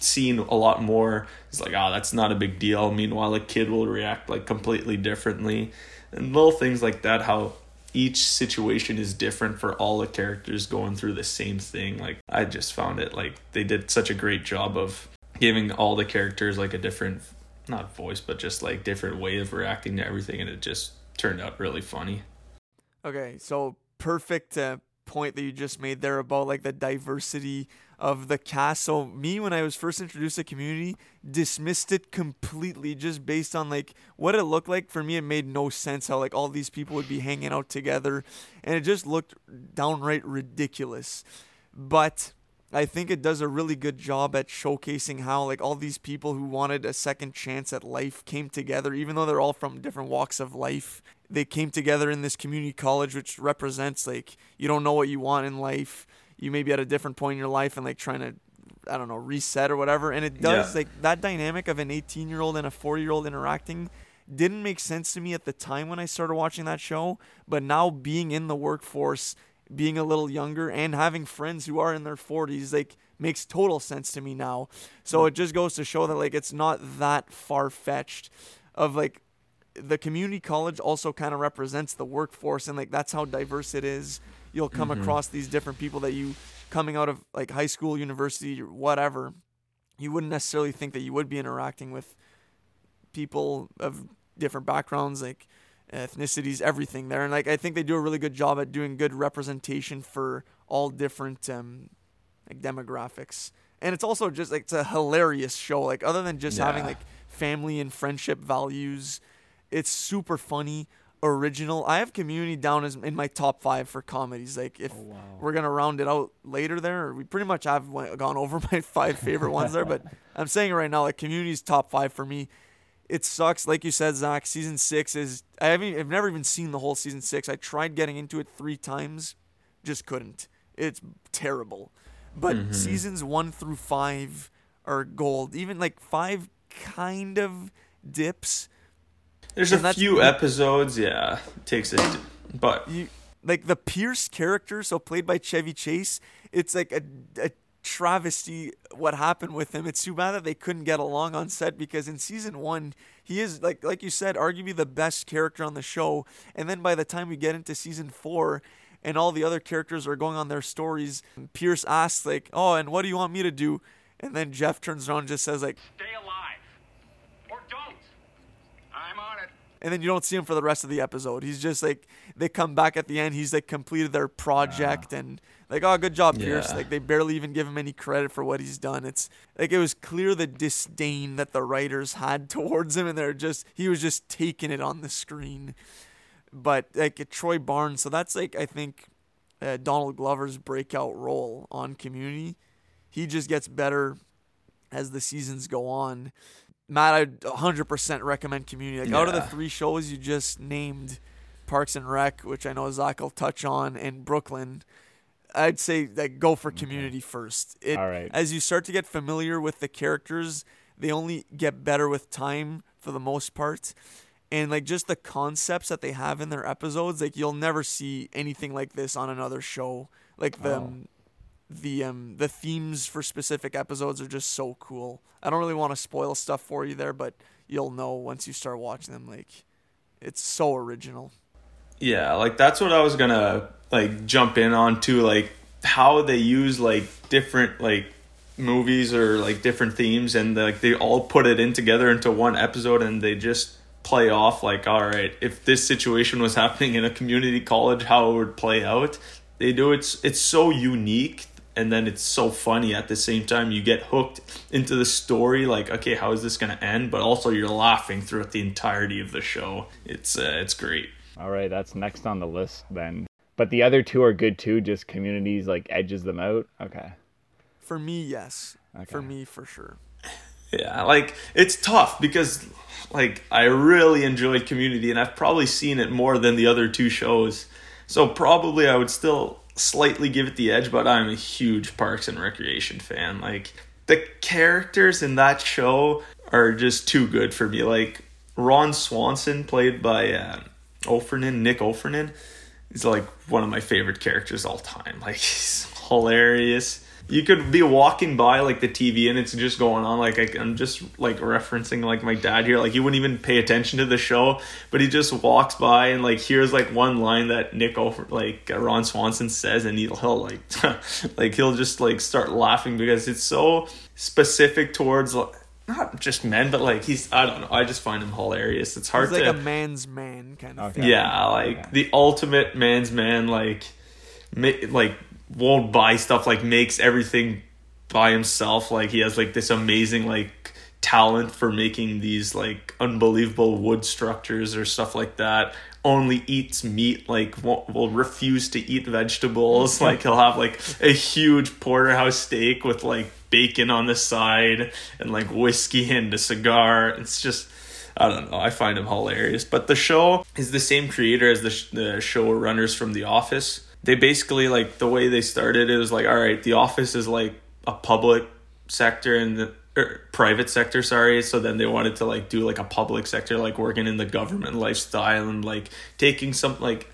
seen a lot more is like oh that's not a big deal. Meanwhile a kid will react like completely differently. And little things like that how each situation is different for all the characters going through the same thing. Like i just found it like they did such a great job of giving all the characters like a different not voice but just like different way of reacting to everything and it just turned out really funny. Okay, so perfect uh, point that you just made there about like the diversity of the cast. So me, when I was first introduced to Community, dismissed it completely just based on like what it looked like. For me, it made no sense how like all these people would be hanging out together, and it just looked downright ridiculous. But I think it does a really good job at showcasing how like all these people who wanted a second chance at life came together even though they're all from different walks of life. They came together in this community college which represents like you don't know what you want in life. You may be at a different point in your life and like trying to I don't know, reset or whatever. And it does Yeah. like that dynamic of an 18 year old and a 40 year old interacting didn't make sense to me at the time when I started watching that show. But now being in the workforce, being a little younger, and having friends who are in their 40s, like makes total sense to me now. So hmm. it just goes to show that like it's not that far fetched of like the community college also kind of represents the workforce and like that's how diverse it is you'll come across these different people that you coming out of like high school university whatever you wouldn't necessarily think that you would be interacting with people of different backgrounds like ethnicities everything there. And like i think they do a really good job at doing good representation for all different um like demographics. And it's also just like it's a hilarious show. Like other than just having like family and friendship values it's super funny original. I have community down as in my top five for comedies. Like if oh, we're gonna round it out later there we pretty much have went, gone over my five favorite ones there but i'm saying it right now like community's top five for me. It sucks. Like you said zach season six is i haven't i've never even seen the whole season six. I tried getting into it three times just couldn't. It's terrible. But mm-hmm. seasons one through five are gold. Even like five kind of dips there's And a few episodes yeah it takes it but you like the Pierce character, so played by Chevy Chase. It's like a, a travesty what happened with him. It's too bad that they couldn't get along on set because in season one, he is like like you said, arguably the best character on the show. And then by the time we get into season four, and all the other characters are going on their stories, Pierce asks like, "Oh, and what do you want me to do?" And then Jeff turns around and just says like, Stay alive. Or don't. I'm on it. And then you don't see him for the rest of the episode. He's just like they come back at the end. He's like completed their project and like oh good job Pierce. Like they barely even give him any credit for what he's done. It's like it was clear the disdain that the writers had towards him, and they're just he was just taking it on the screen. But like Troy Barnes, so that's like I think uh, Donald Glover's breakout role on Community. He just gets better as the seasons go on. Matt, I'd 100% recommend Community. Like out of the three shows you just named, Parks and Rec, which I know Zach will touch on, and Brooklyn, I'd say like go for Community first. It, All right. As you start to get familiar with the characters, they only get better with time for the most part. And like just the concepts that they have in their episodes, like you'll never see anything like this on another show. Like the Oh. The um the themes for specific episodes are just so cool. I don't really want to spoil stuff for you there, but you'll know once you start watching them. Like it's so original. Yeah, like that's what I was gonna like jump in on too, like how they use like different like movies or like different themes and like they all put it in together into one episode and they just play off like all right if this situation was happening in a community college how it would play out they do it's it's so unique and then it's so funny at the same time you get hooked into the story like okay how is this going to end but also you're laughing throughout the entirety of the show it's uh, it's great All right, that's next on the list then. But the other two are good too. Just communities like edges them out. Okay. For me, yes. For me, for sure. Yeah, like it's tough because like I really enjoyed Community and I've probably seen it more than the other two shows. So probably I would still slightly give it the edge, but I'm a huge Parks and Recreation fan. Like the characters in that show are just too good for me. Like Ron Swanson played by uh, Offerman, Nick Offerman, is like one of my favorite characters all time. Like he's hilarious. You could be walking by like the TV and it's just going on. Like I, I'm just like referencing like my dad here. Like he wouldn't even pay attention to the show, but he just walks by and like hears like one line that Nick over like uh, Ron Swanson says, and he'll, he'll like like he'll just like start laughing because it's so specific towards like, not just men, but like he's I don't know. I just find him hilarious. It's hard He's like to a man's man kind of Okay. thing. yeah, like the ultimate man's man, like, ma- like won't buy stuff, like makes everything by himself. Like he has like this amazing like talent for making these like unbelievable wood structures or stuff like that. Only eats meat, like won't, will refuse to eat vegetables. like he'll have like a huge porterhouse steak with like bacon on the side and like whiskey and a cigar. It's just I don't know. I find him hilarious. But the show is the same creator as the, sh- the showrunners from The Office. They basically, like, the way they started, it was like, all right, The Office is like a public sector and the er, private sector, sorry. So then they wanted to, like, do like a public sector, like working in the government lifestyle and like taking some, like,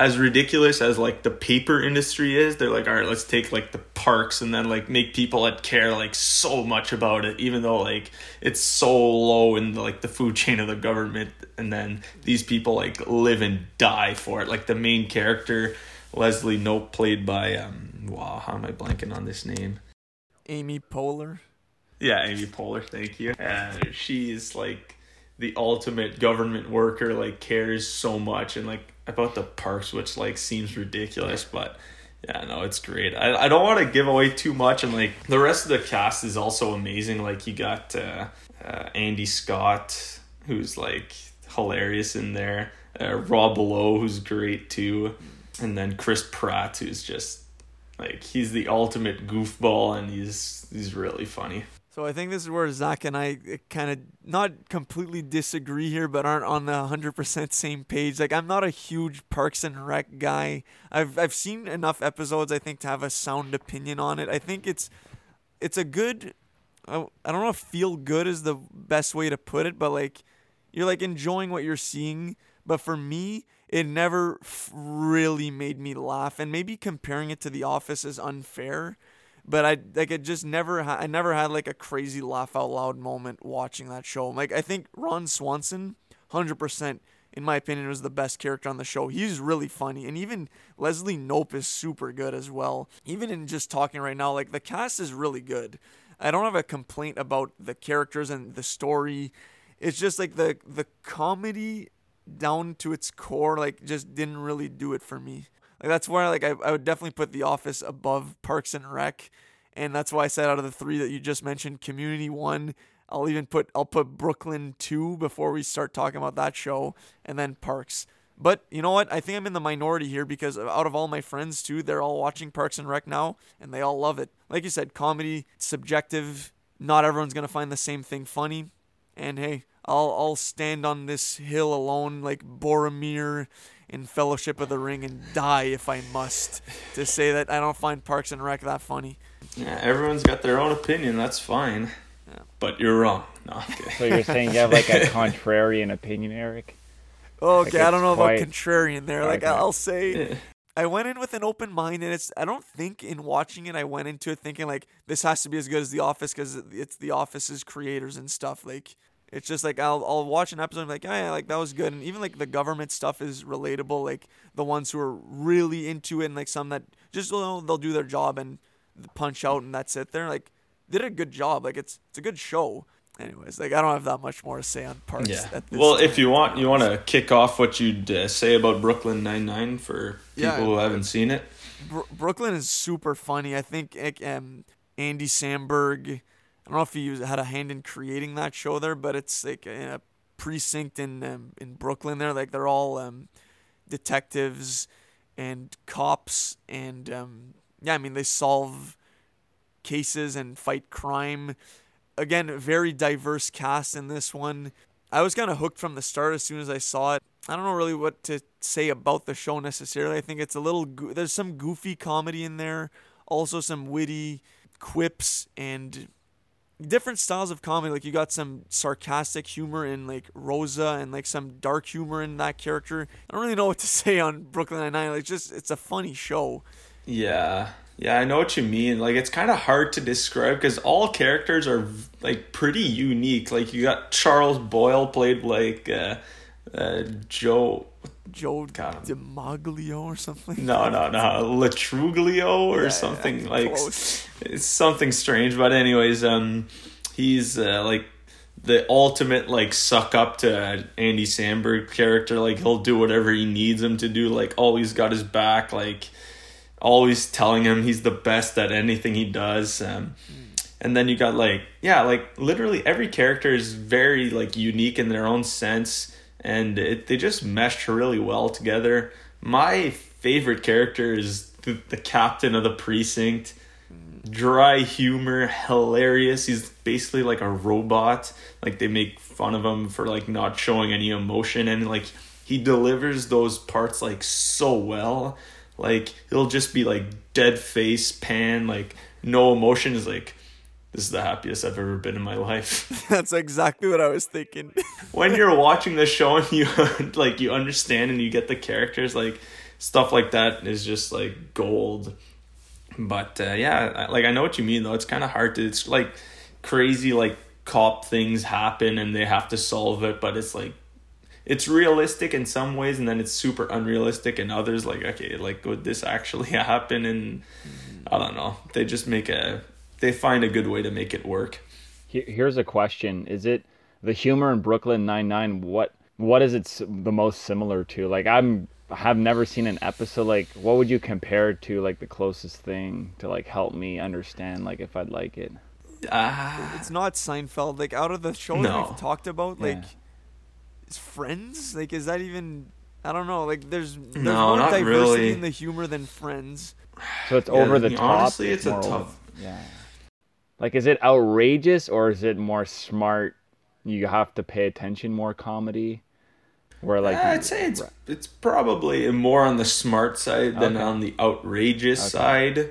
as ridiculous as like the paper industry is, they're like, all right, let's take like the parks and then like make people that care like so much about it, even though like it's so low in like the food chain of the government, and then these people like live and die for it. Like the main character, Leslie Knope, played by um, wow, how am I blanking on this name? Amy Poehler. Yeah, Amy Poehler, thank you. Uh, she's like the ultimate government worker, like cares so much and like about the parks, which like seems ridiculous, but yeah, no, it's great. I, I don't want to give away too much, and like the rest of the cast is also amazing. Like you got uh, uh, Andy Scott, who's like hilarious in there. Uh, Rob Lowe, who's great too, and then Chris Pratt, who's just like he's the ultimate goofball, and he's he's really funny. So I think this is where Zach and I eh, kind of not completely disagree here, but aren't on the 100% same page. Like I'm not a huge Parks and Rec guy. I've I've seen enough episodes I think to have a sound opinion on it. I think it's it's a good I, I don't know if feel good is the best way to put it, but like you're like enjoying what you're seeing, but for me it never really made me laugh and maybe comparing it to The Office is unfair but I like it just never ha- I never had like a crazy laugh out loud moment watching that show. Like I think Ron Swanson, hundred percent in my opinion, was the best character on the show. He's really funny, and even Leslie Knope is super good as well. Even in just talking right now, like the cast is really good. I don't have a complaint about the characters and the story. It's just like the the comedy down to its core, like just didn't really do it for me. Like that's where like I, I would definitely put The Office above Parks and Rec, and that's why I said out of the three that you just mentioned, Community one. I'll even put I'll put Brooklyn two before we start talking about that show, and then Parks. But you know what? I think I'm in the minority here because out of all my friends too, they're all watching Parks and Rec now, and they all love it. Like you said, comedy, subjective. Not everyone's gonna find the same thing funny, and hey, I'll I'll stand on this hill alone like Boromir in Fellowship of the Ring and die if I must to say that I don't find Parks and Rec that funny. Yeah, everyone's got their own opinion. That's fine. But you're wrong. No, I'm. So you're saying you have like a contrarian opinion, Eric? Okay, I don't know about contrarian there. Like Okay. I'll say Yeah. I went in with an open mind, and it's. I don't think in watching it, I went into it thinking like this has to be as good as The Office because it's The Office's creators and stuff. Like it's just like I'll I'll watch an episode and be like, oh, yeah, like that was good, and even like the government stuff is relatable. Like the ones who are really into it, and like some that just you know, they'll do their job and punch out, and that's it. They're like they did a good job. Like it's it's a good show. Anyways, like I don't have that much more to say on Parks. Yeah. at this Well, time. if you want, you want to kick off what you'd uh, say about Brooklyn Nine Nine for people Yeah. who haven't seen it. Bro- Brooklyn is super funny. I think um, Andy Samberg. I don't know if he had a hand in creating that show there, but it's like a precinct in um, in Brooklyn. There, like they're all um, detectives and cops, and um, yeah, I mean they solve cases and fight crime. Again, very diverse cast in this one. I was kind of hooked from the start as soon as I saw it. I don't know really what to say about the show necessarily. I think it's a little go- there's some goofy comedy in there, also some witty quips and different styles of comedy. Like you got some sarcastic humor in like Rosa and like some dark humor in that character. I don't really know what to say on Brooklyn Nine Nine. Like just it's a funny show. Yeah. Yeah, I know what you mean. Like it's kind of hard to describe because all characters are like pretty unique. Like you got Charles Boyle played like uh, uh, Joe. Joe God. DiMaglio or something. No, no, no, Latruglio or Yeah, something yeah, like close. it's something strange. But anyways, um, he's uh, like the ultimate like suck up to Andy Samberg character. Like he'll do whatever he needs him to do. Like always got his back. Like always telling him he's the best at anything he does. Um, and then you got like yeah, like literally every character is very like unique in their own sense, and it, they just meshed really well together. My favorite character is the, the captain of the precinct. Dry humor, hilarious. He's basically like a robot. Like they make fun of him for like not showing any emotion, and like he delivers those parts like so well. Like he'll just be like dead face pan, like no emotion. Is like this is the happiest I've ever been in my life. That's exactly what I was thinking. when you're watching the show and you like you understand and you get the characters, like stuff like that is just like gold. But uh, yeah, like I know what you mean though. It's kind of hard to. It's like crazy like cop things happen and they have to solve it, but it's like it's realistic in some ways and then it's super unrealistic in others like okay like would this actually happen and i don't know they just make a they find a good way to make it work Here's a question: Is it the humor in Brooklyn Nine Nine? What what is it the most similar to? Like I'm have never seen an episode. Like what would you compare it to? Like the closest thing to like help me understand like if I'd like it. ah it's not Seinfeld. Like out of the shows No. we've talked about, like Yeah. is Friends. Like is that even? I don't know. Like there's there's No, more not diversity really. in the humor than Friends. So it's Yeah, over the top. honestly, it's a more over- tough- Yeah. Like is it outrageous or is it more smart? You have to pay attention more comedy. Where like I'd say it's it's probably more on the smart side than Okay. on the outrageous side.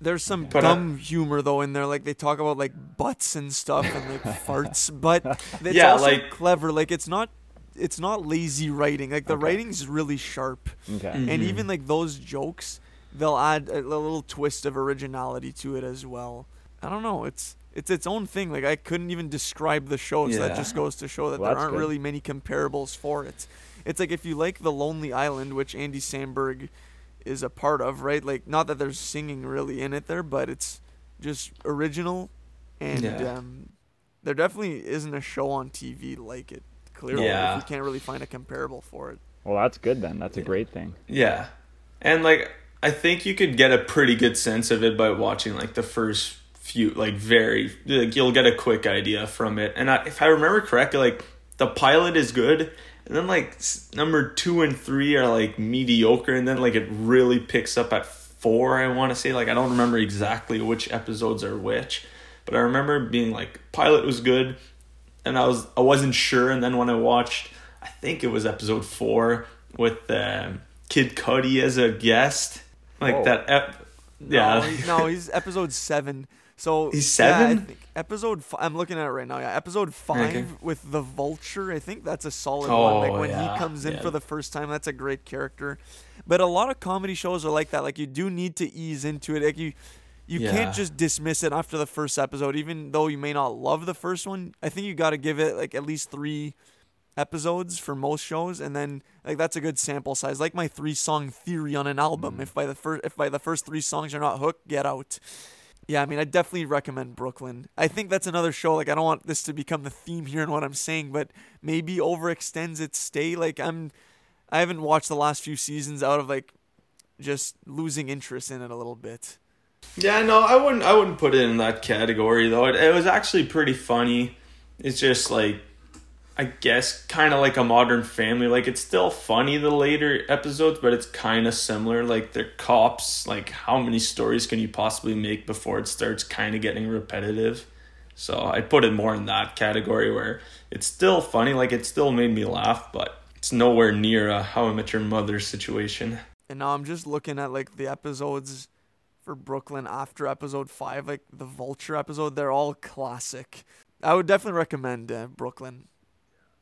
There's some But, uh, dumb humor though in there. Like they talk about like butts and stuff and like farts, but it's Yeah, also like- clever. Like it's not it's not lazy writing. Like the Okay. writing's really sharp. okay. Mm. and even like those jokes they'll add a little twist of originality to it as well. I don't know. It's it's its own thing. Like I couldn't even describe the show, so that just goes to show that Well, there aren't good. really many comparables for it. It's like if you like The Lonely Island, which Andy Samberg is a part of, right? Like not that there's singing really in it there, but it's just original and Yeah. um there definitely isn't a show on TV like it. Clearly, Yeah. if you can't really find a comparable for it. Well, that's good then. That's a great thing. Yeah. And like I think you could get a pretty good sense of it by watching like the first few like very like you'll get a quick idea from it. And I, if I remember correctly like the pilot is good and then like s- number 2 and 3 are like mediocre and then like it really picks up at 4 I want to say like I don't remember exactly which episodes are which. But I remember being like pilot was good and I was I wasn't sure and then when I watched I think it was episode 4 with um, Kid Cudi as a guest like Whoa. that ep- yeah No, no, he's episode seven. So He's yeah, I seven? think episode. F- I'm looking at it right now. Yeah, episode five Okay. with the vulture. I think that's a solid Oh, one. Like when yeah, he comes in yeah. for the first time, that's a great character. But a lot of comedy shows are like that. Like you do need to ease into it. Like you. You Yeah. can't just dismiss it after the first episode, even though you may not love the first one. I think you got to give it like at least three episodes for most shows and then like that's a good sample size like my three song theory on an album mm. if by the first if by the first three songs you're not hooked get out yeah i mean i definitely recommend brooklyn i think that's another show like i don't want this to become the theme here in what i'm saying but maybe overextends its stay like i'm i haven't watched the last few seasons out of like just losing interest in it a little bit Yeah, no, I wouldn't. I wouldn't put it in that category though. It, it was actually pretty funny. It's just like, I guess, kind of like a Modern Family. Like it's still funny the later episodes, but it's kind of similar. Like they're cops. Like how many stories can you possibly make before it starts kind of getting repetitive? So I put it more in that category where it's still funny. Like it still made me laugh, but it's nowhere near a How I Met Your Mother situation. And now I'm just looking at like the episodes for Brooklyn after episode five, like the Vulture episode. They're all classic. I would definitely recommend uh, Brooklyn,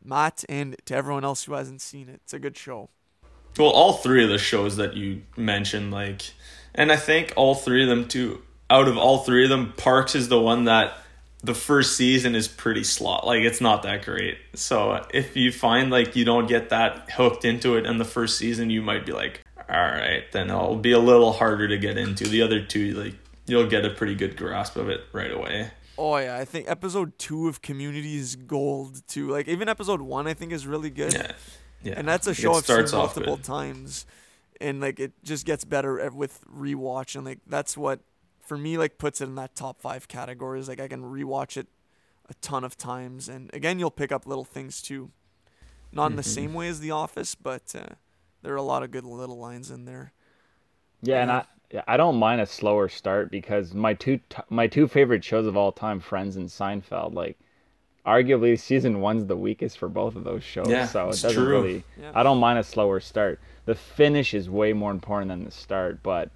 Matt, and to everyone else who hasn't seen it. It's a good show. Well, all three of the shows that you mentioned, like, and I think all three of them too. Out of all three of them, Parks is the one that the first season is pretty slot. Like, it's not that great. So if you find like you don't get that hooked into it in the first season, you might be like, all right, then it'll be a little harder to get into. The other two, like, you'll get a pretty good grasp of it right away. Oh yeah, I think episode two of Community is gold too. Like even episode one, I think is really good. Yeah, yeah. and that's a show I've seen multiple good. times, and like it just gets better with rewatch, and like that's what for me like puts it in that top five categories. Like I can rewatch it a ton of times, and again you'll pick up little things too, not in the Mm-hmm. same way as The Office, but uh, there are a lot of good little lines in there. Yeah, and Yeah. I yeah, I don't mind a slower start because my two t- my two favorite shows of all time, Friends and Seinfeld, like arguably season one's the weakest for both of those shows. Yeah, so it it's doesn't true. really. Yeah. I don't mind a slower start. The finish is way more important than the start, but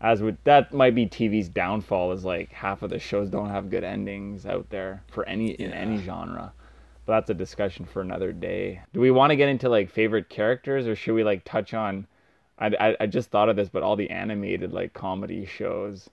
as with that might be TV's downfall is like half of the shows don't have good endings out there for any in any genre. But that's a discussion for another day. Do we want to get into like favorite characters or should we like touch on I, I, I just thought of this, but all the animated like comedy shows.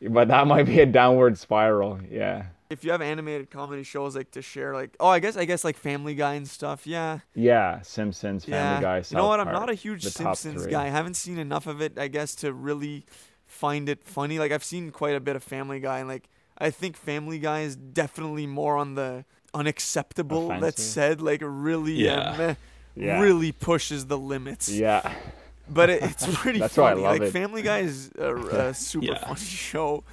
But that might be a downward spiral. Yeah. If you have animated comedy shows like to share, like oh I guess I guess like Family Guy and stuff, yeah. Yeah. Simpsons, Family yeah. Guy. you know what? I'm Park, not a huge Simpsons guy. I haven't seen enough of it, I guess, to really find it funny. Like I've seen quite a bit of Family Guy, and like I think Family Guy is definitely more on the unacceptable. That's Offensive. said, like really, Yeah. Uh, meh, Yeah. really pushes the limits. Yeah. But it, it's pretty That's why I funny. love like it. Family Guy is a, a super Yeah. funny show.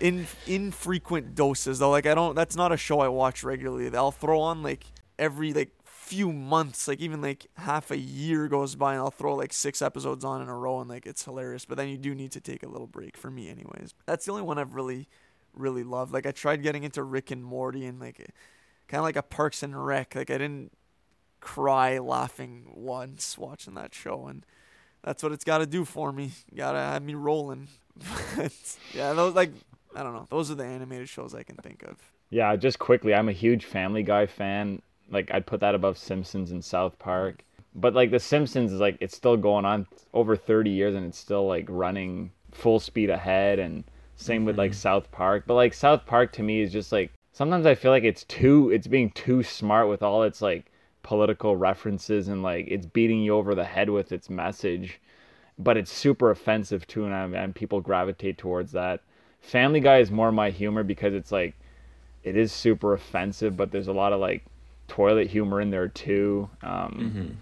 In infrequent doses though, like I don't. That's not a show I watch regularly. I'll throw on like every like few months, like even like half a year goes by, and I'll throw like six episodes on in a row, and like it's hilarious. But then you do need to take a little break for me, anyways. That's the only one I've really, really loved. Like I tried getting into Rick and Morty, and like kind of like a Parks and Rec. Like I didn't cry laughing once watching that show, and that's what it's got to do for me. Got to have me rolling. But, yeah, those like I don't know. Those are the animated shows I can think of. Yeah, just quickly, I'm a huge Family Guy fan. Like I'd put that above Simpsons and South Park. But like The Simpsons is like it's still going on over 30 years and it's still like running full speed ahead and same with like mm-hmm. South Park. But like South Park to me is just like sometimes I feel like it's too it's being too smart with all its like political references and like it's beating you over the head with its message. But it's super offensive too and, and people gravitate towards that. Family Guy is more my humor because it's like it is super offensive, but there's a lot of like toilet humor in there too. Um,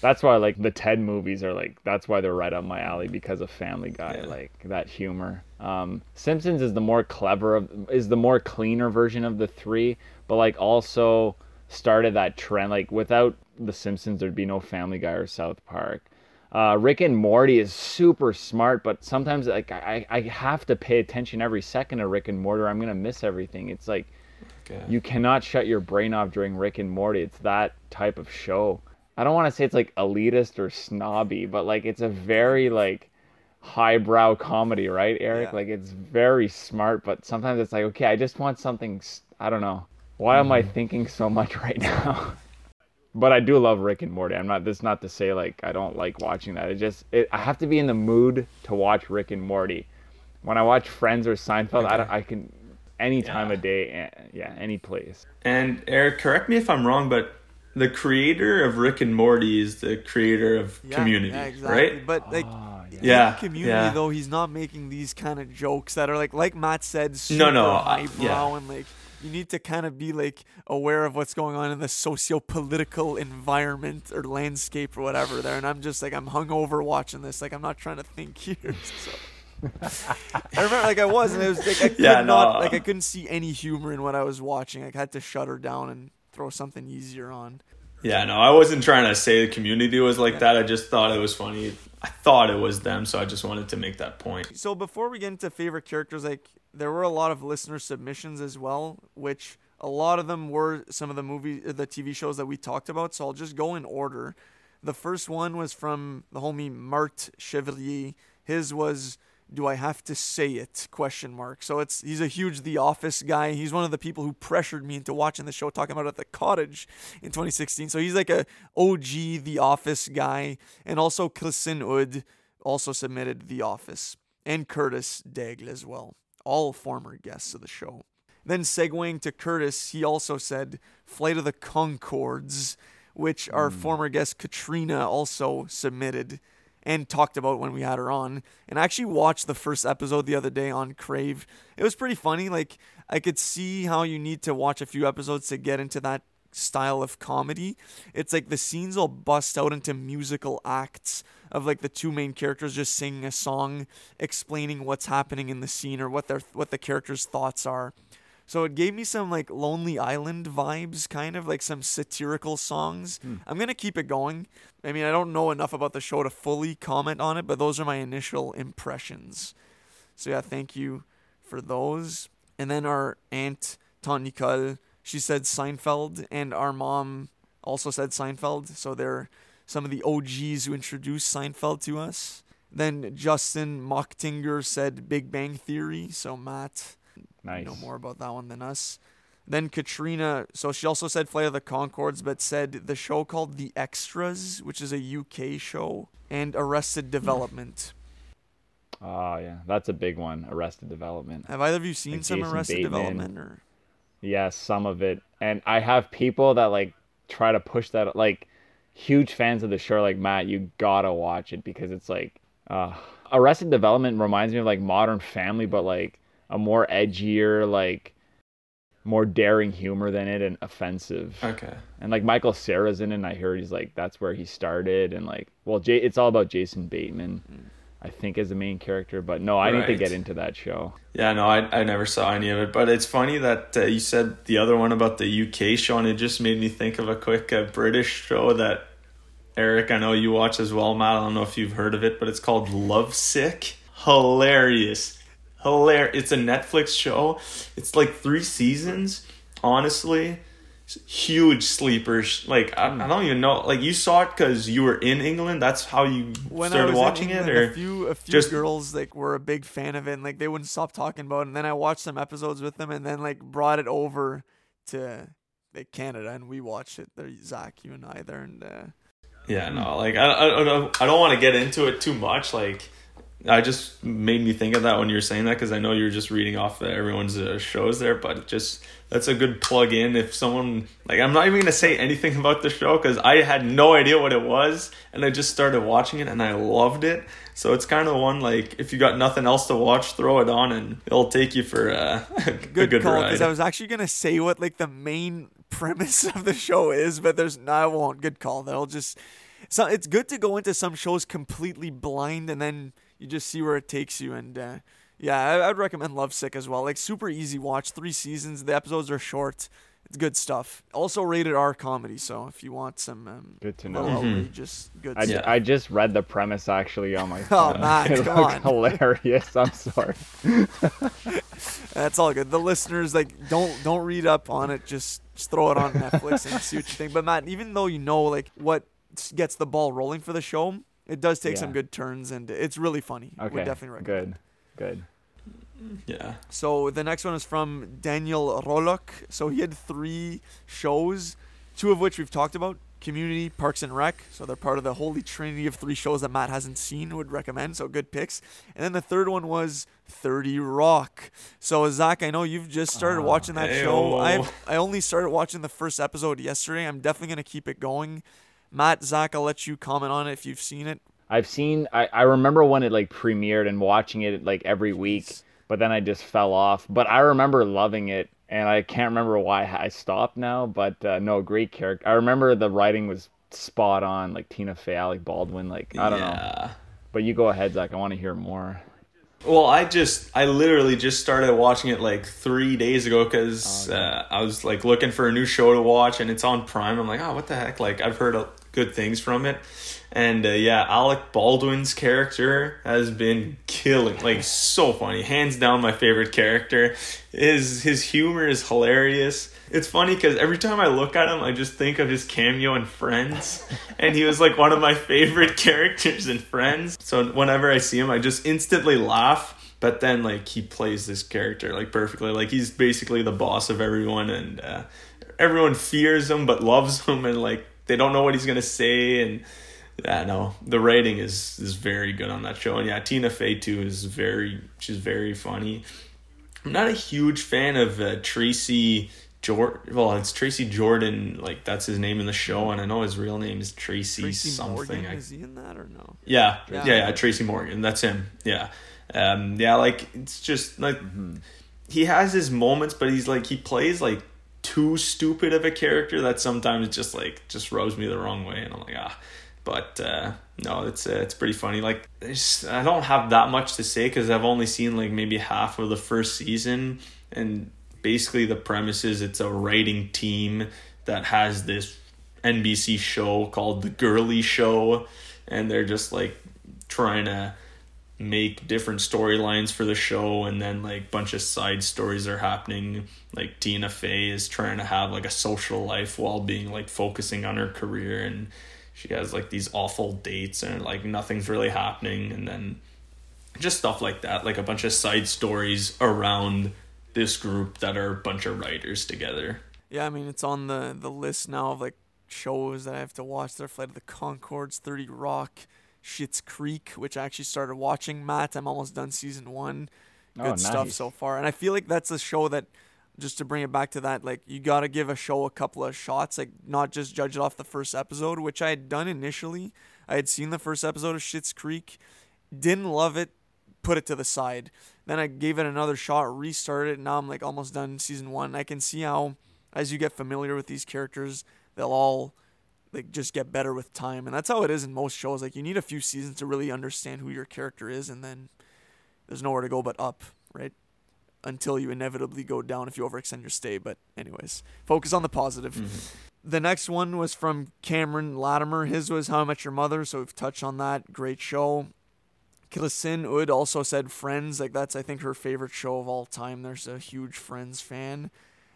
That's why like the Ted movies are like that's why they're right up my alley because of Family Guy, Yeah. like that humor. Um, Simpsons is the more clever of is the more cleaner version of the three, but like also started that trend. Like without the Simpsons, there'd be no Family Guy or South Park. Uh, Rick and Morty is super smart, but sometimes like I, I have to pay attention every second of Rick and Morty, or I'm gonna miss everything. It's like Okay. you cannot shut your brain off during Rick and Morty. It's that type of show. I don't want to say it's like elitist or snobby, but like it's a very like highbrow comedy, right, Eric? Yeah. Like it's very smart, but sometimes it's like, okay, I just want something. I don't know. Why am I thinking so much right now? but I do love Rick and Morty. I'm not. This not to say like I don't like watching that. It just it, I have to be in the mood to watch Rick and Morty. When I watch Friends or Seinfeld, I, I can any time Yeah. of day, yeah, any place. And Eric, correct me if I'm wrong, but the creator of Rick and Morty is the creator of Yeah, Community, yeah, exactly. right? But like Ah, yeah. Yeah, in community yeah. though, he's not making these kind of jokes that are like like Matt said, super No, no, uh, highbrow yeah. and like you need to kind of be like aware of what's going on in the socio-political environment or landscape or whatever there. And I'm just like I'm hungover watching this. Like I'm not trying to think here. So. I remember like I was and it was like I could Yeah, not no. like I couldn't see any humor in what I was watching. I had to shut her down and throw something easier on. Yeah, no, I wasn't trying to say the community was like that. I just thought it was funny. I thought it was them, so I just wanted to make that point. So before we get into favorite characters, like there were a lot of listener submissions as well, which a lot of them were some of the movie, the TV shows that we talked about. So I'll just go in order. The first one was from the homie Mart Chevalier. His was "Do I have to say it?" question mark. So it's he's a huge The Office guy. He's one of the people who pressured me into watching the show, talking about it at the cottage in 2016. So he's like a OG The Office guy, and also Kristen Ud also submitted The Office, and Curtis Daigle as well, all former guests of the show. Then segueing to Curtis, he also said Flight of the Conchords, which our mm. former guest Katrina also submitted and talked about when we had her on. And I actually watched the first episode the other day on Crave. It was pretty funny. Like I could see how you need to watch a few episodes to get into that style of comedy. It's like the scenes will bust out into musical acts of like the two main characters just singing a song explaining what's happening in the scene or what their what the characters' thoughts are. So it gave me some like Lonely Island vibes, kind of like some satirical songs. Hmm. I'm gonna keep it going. I mean, I don't know enough about the show to fully comment on it, but those are my initial impressions. So yeah, thank you for those. And then our aunt Nicole, she said Seinfeld, and our mom also said Seinfeld. So they're some of the OGs who introduced Seinfeld to us. Then Justin Mochtinger said Big Bang Theory. So Matt, Nice. know more about that one than us. Then Katrina, so she also said Flight of the Conchords, but said the show called The Extras, which is a UK show, and Arrested Development. Oh yeah, that's a big one. Arrested Development. Have either of you seen Like some Jason Arrested Bateman. Development? Or Yeah, some of it. And I have people that like try to push that like huge fans of the show like Matt, you gotta watch it because it's like uh Arrested Development reminds me of like Modern Family but like a more edgier like more daring humor than it and offensive. Okay. And like Michael Cera's in it and I heard he's like that's where he started and like well Jay it's all about Jason Bateman. I think as the main character, but no, I need to get into that show. Yeah, no, I, I never saw any of it, but it's funny that uh, you said the other one about the UK show, and it just made me think of a quick uh, British show that Eric, I know you watch as well, Matt. I don't know if you've heard of it, but it's called Lovesick. Hilarious, hilarious. It's a Netflix show. It's like three seasons. Honestly, huge sleepers. Like I, I don't even know. Like you saw it because you were in England. That's how you when started watching in it, or a few a few just- girls like were a big fan of it, and like they wouldn't stop talking about it. And then I watched some episodes with them, and then like brought it over to like Canada, and we watched it. There, Zach, you and I there, and uh, Yeah, no, like I, I, I don't, I don't want to get into it too much. Like, I just made me think of that when you were saying that because I know you're just reading off the, everyone's uh, shows there, but just that's a good plug in. If someone like, I'm not even gonna say anything about the show because I had no idea what it was, and I just started watching it and I loved it. So it's kind of one like if you got nothing else to watch, throw it on and it'll take you for uh, a Good, good call ride. because I was actually gonna say what like the main premise of the show is, but there's no, I won't. Good call. They'll just. So it's good to go into some shows completely blind and then you just see where it takes you. And uh, yeah, I, I'd recommend Lovesick as well. Like super easy watch, three seasons. The episodes are short. It's good stuff. Also rated R comedy. So if you want some um, Good to little know. just good I, stuff. I just read the premise actually on my Oh, phone. Matt, it come looked on. hilarious. I'm sorry. That's all good. The listeners like don't don't read up on it. Just, just throw it on Netflix and see what you think. But Matt, even though you know like what gets the ball rolling for the show, it does take some good turns and it's really funny. Okay. Would definitely recommend. Good. Good. yeah. So the next one is from Daniel Rolok. So he had three shows, two of which we've talked about. Community, Parks and Rec. So they're part of the holy trinity of three shows that Matt hasn't seen, would recommend. So good picks. And then the third one was 30 Rock. So Zach, I know you've just started ah, watching that show. I I only started watching the first episode yesterday. I'm definitely gonna keep it going. Matt, Zach, I'll let you comment on it if you've seen it. I've seen. I, I remember when it like premiered and watching it like every week, but then I just fell off. But I remember loving it, and I can't remember why I stopped now. But uh, no, great character. I remember the writing was spot on, like Tina Fey, Alec Baldwin. Like I don't know. yeah. But you go ahead, Zach. I want to hear more. Well, I just I literally just started watching it like three days ago because uh, I was like looking for a new show to watch and it's on Prime. I'm like, oh, what the heck? Like I've heard good things from it, and uh, yeah, Alec Baldwin's character has been killing, like so funny, hands down my favorite character. His his humor is hilarious. It's funny because every time I look at him, I just think of his cameo in Friends, and he was like one of my favorite characters in Friends. So whenever I see him, I just instantly laugh. But then, like, he plays this character like perfectly. Like, he's basically the boss of everyone, and uh, everyone fears him but loves him, and like they don't know what he's gonna say. And yeah, no, the writing is is very good on that show. And yeah, Tina Fey too is very she's very funny. I'm not a huge fan of uh, Tracy Jordan. Well, it's Tracy Jordan. Like that's his name in the show, and I know his real name is Tracy, Tracy something. Morgan, I- is he in that or no? yeah, Yeah. yeah, yeah, Tracy Morgan. That's him. Yeah, um, yeah. Like it's just like he has his moments, but he's like he plays like too stupid of a character that sometimes just like just rubs me the wrong way, and I'm like ah. But uh, no, it's uh, it's pretty funny. Like there's, I don't have that much to say because I've only seen like maybe half of the first season, and basically the premise is it's a writing team that has this NBC show called The Girlie Show, and they're just like trying to make different storylines for the show and then like bunch of side stories are happening like Tina Fey is trying to have like a social life while being like focusing on her career and she has like these awful dates and like nothing's really happening and then just stuff like that like a bunch of side stories around this group that are a bunch of writers together Yeah, I mean it's on the the list now of like shows that I have to watch. Their Flight of the Conchords, Thirty Rock, Schitt's Creek, which I actually started watching. Matt, I'm almost done season one. Oh, Good Oh, stuff so far, and I feel like that's a show that. Just to bring it back to that, like you gotta give a show a couple of shots, like not just judge it off the first episode, which I had done initially. I had seen the first episode of Schitt's Creek, didn't love it, put it to the side. Then I gave it another shot, restarted it. Now I'm like almost done season one. I can see how, as you get familiar with these characters, they'll all like just get better with time, and that's how it is in most shows. Like you need a few seasons to really understand who your character is, and then there's nowhere to go but up, right? Until you inevitably go down if you overextend your stay. But anyways, focus on the positive. Mm-hmm. The next one was from Cameron Latimer. His was How I Met Your Mother, so we've touched on that. Great show. Killasin Ud also said Friends. Like that's I think her favorite show of all time. There's a huge Friends fan.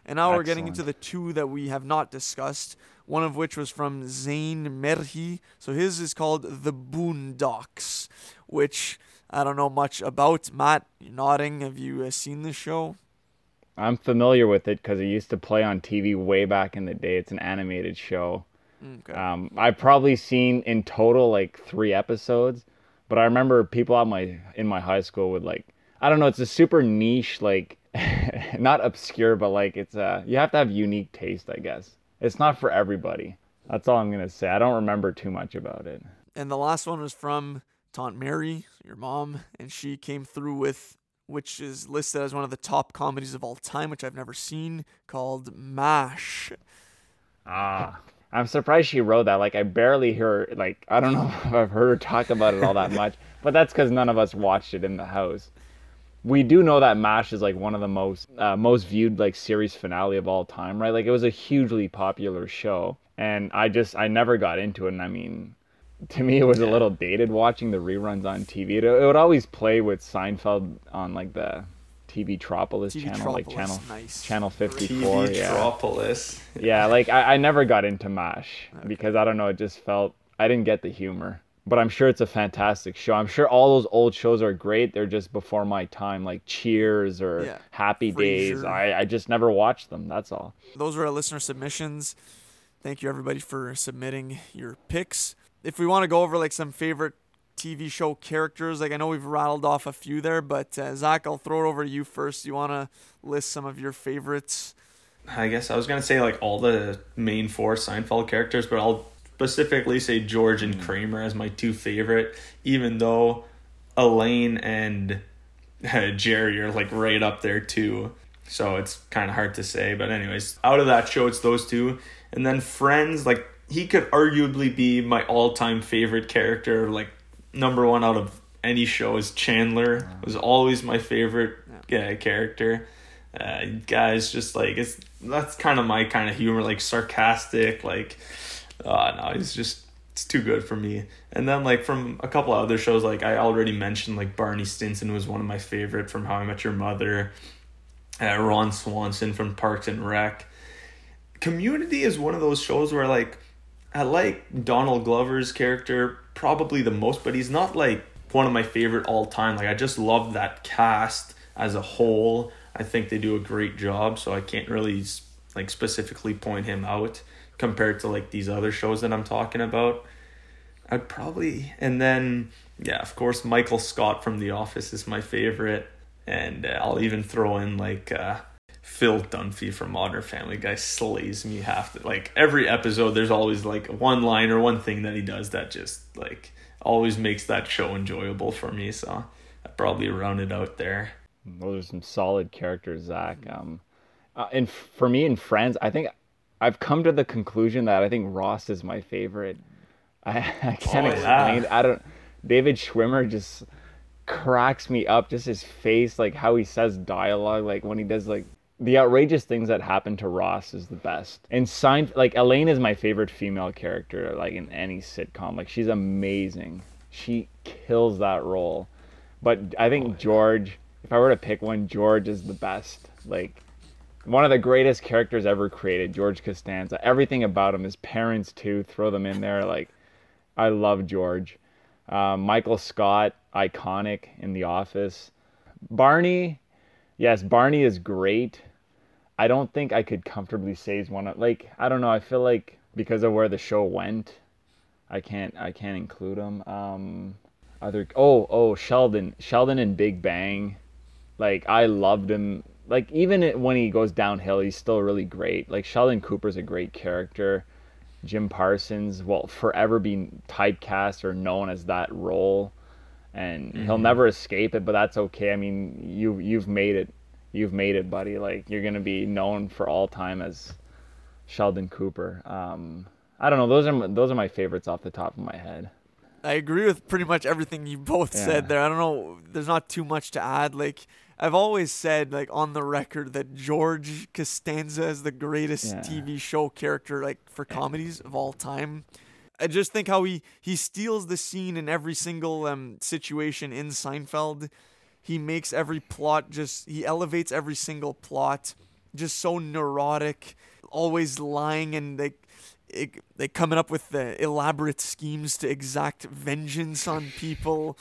And now we're getting into the two that we have not discussed. One of which was from Zain Merhi. So his is called The Boondocks, which I don't know much about. Matt, you're nodding. Have you uh, seen this show? I'm familiar with it because it used to play on TV way back in the day. It's an animated show. Okay. Um, I've probably seen in total like three episodes, but I remember people at my in my high school would like I don't know. It's a super niche, like not obscure, but like it's a you have to have unique taste, I guess. It's not for everybody. That's all I'm gonna say. I don't remember too much about it. And the last one was from Taunt Mary, your mom, and she came through with which is listed as one of the top comedies of all time, which I've never seen, called MASH. Ah. I'm surprised she wrote that. Like I barely hear like I don't know if I've heard her talk about it all that much, but that's because none of us watched it in the house. We do know that MASH is like one of the most uh, most viewed like series finale of all time, right? Like it was a hugely popular show, and I just I never got into it. And I mean, to me, it was a little dated watching the reruns on TV. It, it would always play with Seinfeld on like the TV Tropolis TV channel, like channel nice. channel 54. TV yeah Tropolis. yeah, like I, I never got into MASH because I don't know, it just felt I didn't get the humor. But I'm sure it's a fantastic show. I'm sure all those old shows are great. They're just before my time, like Cheers or Yeah. Happy Days. Frasier. I, I just never watched them. That's all. Those were our listener submissions. Thank you everybody for submitting your picks. If we want to go over like some favorite TV show characters, like I know we've rattled off a few there, but uh, Zach, I'll throw it over to you first. You want to list some of your favorites? I guess I was gonna say like all the main four Seinfeld characters, but I'll specifically say George and Kramer as my two favorite, even though Elaine and uh, Jerry are like right up there too. So it's kind of hard to say, but anyways, out of that show, it's those two, and then Friends. Like he could arguably be my all-time favorite character, like number one out of any show is Chandler. Was always my favorite uh, character uh, guys just like it's that's kind of my kind of humor like sarcastic like uh no he's just it's too good for me. And then like from a couple other shows like i already mentioned like barney stinson was one of my favorite from how i met your mother uh, ron swanson from parks and rec. Community is one of those shows where like i like donald glover's character probably the most but he's not like one of my favorite all time. Like i just love that cast as a whole. I think they do a great job so i can't really like specifically point him out compared to like these other shows that i'm talking about i'd probably and then yeah of course michael scott from the office is my favorite and uh, i'll even throw in like uh Phil Dunphy from Modern Family Guy slays me half the, like every episode there's always like one line or one thing that he does that just like always makes that show enjoyable for me so I probably round it out there. Those are some solid characters, Zach. Um, uh, and for me and Friends, I think I've come to the conclusion that I think Ross is my favorite. I, I can't Oh, explain. yeah. I don't. David Schwimmer just cracks me up. Just his face, like how he says dialogue, like when he does like the outrageous things that happen to Ross is the best. And Sein, like Elaine is my favorite female character, like in any sitcom. Like she's amazing. She kills that role. But I think oh, George, if I were to pick one, George is the best. Like one of the greatest characters ever created, George Costanza. Everything about him, his parents too, throw them in there. Like I love George. Um, Michael Scott, iconic in The Office. Barney, yes, Barney is great. I don't think I could comfortably say he's one of like I don't know. I feel like because of where the show went, I can't I can't include him. Um, other oh oh Sheldon Sheldon in Big Bang, like I loved him. Like even when he goes downhill, he's still really great. Like Sheldon Cooper's a great character. Jim Parsons will forever be typecast or known as that role, and he'll never escape it. But that's okay. I mean, you you've made it. You've made it, buddy. Like you're gonna be known for all time as Sheldon Cooper. Um, I don't know. Those are my- those are my favorites off the top of my head. I agree with pretty much everything you both Yeah. said there. I don't know. There's not too much to add. Like I've always said, like on the record, that George Costanza is the greatest Yeah. TV show character, like for comedies of all time. I just think how he he steals the scene in every single um situation in Seinfeld. He makes every plot just he elevates every single plot. Just so neurotic, always lying and like it, they coming up with the elaborate schemes to exact vengeance on people.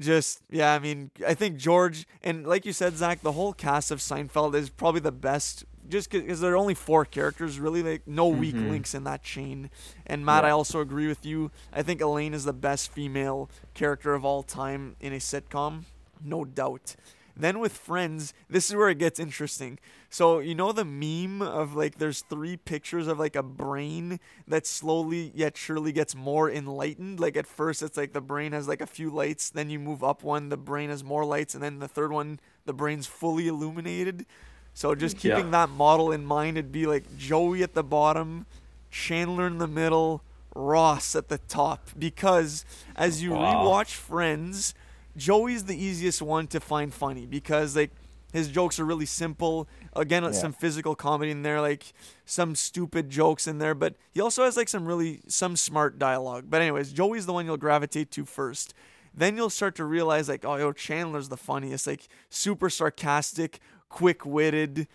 Just yeah, I mean, I think George and like you said, Zach, the whole cast of Seinfeld is probably the best just because there are only four characters, really, like no weak Mm-hmm. links in that chain. And Matt, I also agree with you. I think Elaine is the best female character of all time in a sitcom, no doubt. Then with Friends, this is where it gets interesting. So you know the meme of like there's three pictures of like a brain that slowly yet surely gets more enlightened. Like at first it's like the brain has like a few lights, then you move up one, the brain has more lights, and then the third one the brain's fully illuminated. So just hmm. Yeah. keeping that model in mind, it'd be like Joey at the bottom, Chandler in the middle, Ross at the top. Because as you Wow. rewatch Friends, Joey's the easiest one to find funny because like his jokes are really simple. Again, Yeah. some physical comedy in there, like some stupid jokes in there, but he also has like some really some smart dialogue. But anyways, Joey's the one you'll gravitate to first. Then you'll start to realize like, oh, yo, Chandler's the funniest, like super sarcastic, quick-witted,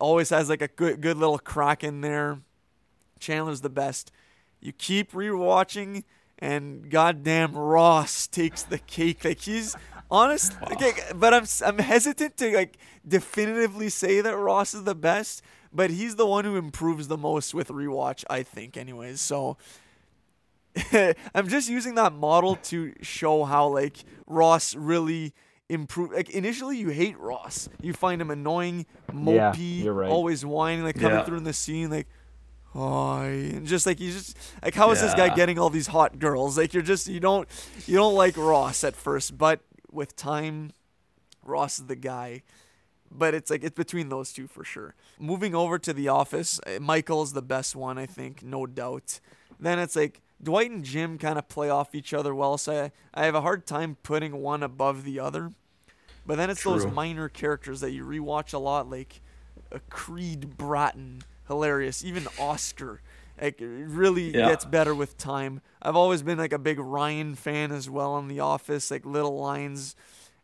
always has like a good good little crack in there. Chandler's the best. You keep rewatching, and goddamn Ross takes the cake. Like he's honest, okay, but I'm I'm hesitant to like definitively say that Ross is the best. But he's the one who improves the most with rewatch, I think. Anyways, so I'm just using that model to show how like Ross really improve. Like initially, you hate Ross. You find him annoying, Yeah, mopey, you're right. always whining, like coming Yeah. through in the scene, like. Oh, and just like you just like, how is this guy getting all these hot girls? Like you're just you don't you don't like Ross at first, but with time, Ross is the guy. But it's like it's between those two for sure. Moving over to The Office, uh, Michael's the best one, I think, no doubt. Then it's like Dwight and Jim kind of play off each other well, so I, I have a hard time putting one above the other. But then it's those minor characters that you rewatch a lot, like a Creed Bratton, hilarious. Even Oscar, like really Yeah. gets better with time. I've always been like a big Ryan fan as well on The Office, like little lines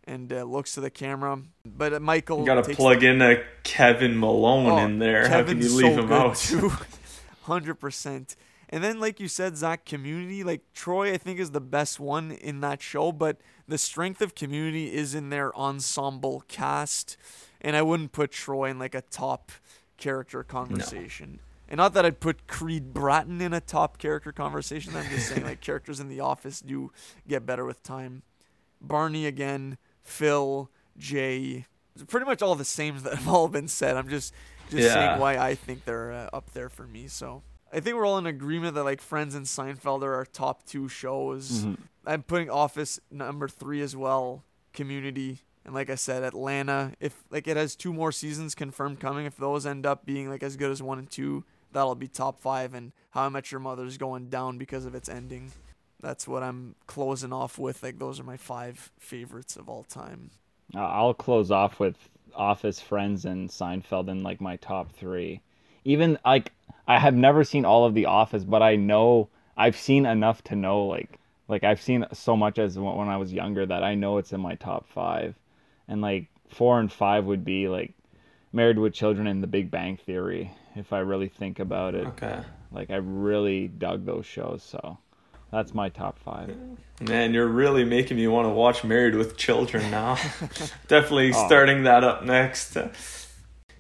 and uh, looks to the camera. But uh, Michael You gotta takes plug in a Kevin Malone Oh, in there. How can you leave so him out? Hundred percent. And then, like you said, Zach, Community, like Troy, I think is the best one in that show. But the strength of Community is in their ensemble cast, and I wouldn't put Troy in like a top character conversation. And not that I'd put Creed Bratton in a top character conversation. I'm just saying like characters in The Office do get better with time. Barney again, Phil, Jay, pretty much all the same that have all been said. I'm just just Yeah. saying why I think they're uh, up there for me. So I think we're all in agreement that like Friends and Seinfeld are our top two shows. I'm putting Office number three as well. Community and like I said, Atlanta. If like it has two more seasons confirmed coming, if those end up being like as good as one and two, that'll be top five. And How I Met Your Mother's going down because of its ending. That's what I'm closing off with. Like those are my five favorites of all time. Uh, I'll close off with Office, Friends, and Seinfeld in like my top three. Even like I have never seen all of The Office, but I know I've seen enough to know like like I've seen so much as when when I was younger that I know it's in my top five, and like four and five would be like Married with Children and The Big Bang Theory. If I really think about it, Okay. like I really dug those shows, so that's my top five. Man, you're really making me want to watch Married with Children now. Definitely starting that up next.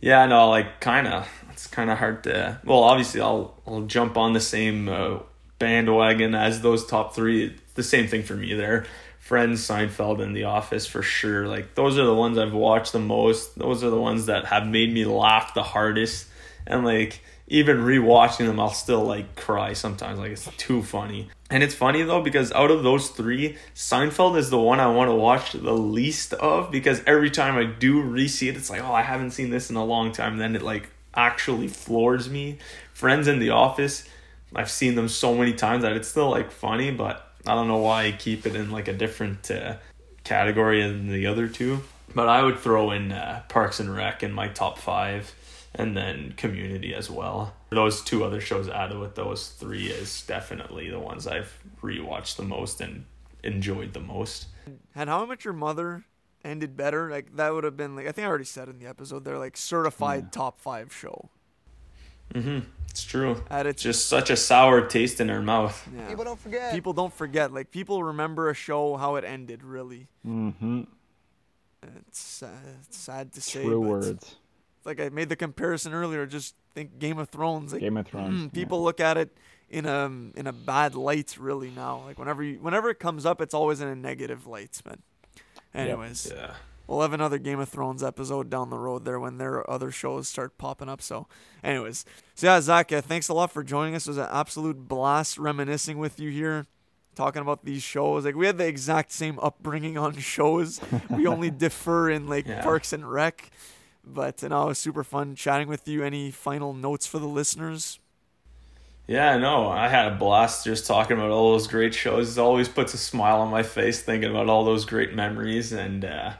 Yeah, no, like kind of. It's kind of hard to. Well, obviously, I'll I'll jump on the same uh, bandwagon as those top three. It's the same thing for me there. Friends, Seinfeld, and The Office for sure. Like those are the ones I've watched the most. Those are the ones that have made me laugh the hardest. And like even rewatching them, I'll still like cry sometimes. Like it's too funny. And it's funny though because out of those three, Seinfeld is the one I want to watch the least of because every time I do re-see it, it's like, oh, I haven't seen this in a long time. And Then it like actually floors me. Friends in The Office, I've seen them so many times that it's still like funny, but I don't know why I keep it in like a different uh, category than the other two. But I would throw in uh, Parks and Rec in my top five, and then Community as well. Those two other shows added with those three is definitely the ones I've rewatched the most and enjoyed the most. Had How I Met Your Mother ended better, like that would have been like I think I already said in the episode they're like certified top five show. It's true. At its Just such a sour taste in her mouth. yeah. People don't forget. people don't forget. Like people remember a show how it ended. Really, Mm-hmm. it's, uh, it's sad to say. True but words. like I made the comparison earlier. Just think Game of Thrones. Like Game of Thrones. yeah. people look at it in a in a bad light really now. Like whenever you, whenever it comes up, it's always in a negative light. But anyways, Yeah. We'll have another Game of Thrones episode down the road there when their other shows start popping up. So, anyways, so yeah, Zach, uh, thanks a lot for joining us. It was an absolute blast reminiscing with you here. Talking about these shows, like we had the exact same upbringing on shows. we only differ in like Yeah. Parks and Rec, but you know, it was super fun chatting with you. Any final notes for the listeners? Yeah, no, I had a blast just talking about all those great shows. It always puts a smile on my face thinking about all those great memories and uh,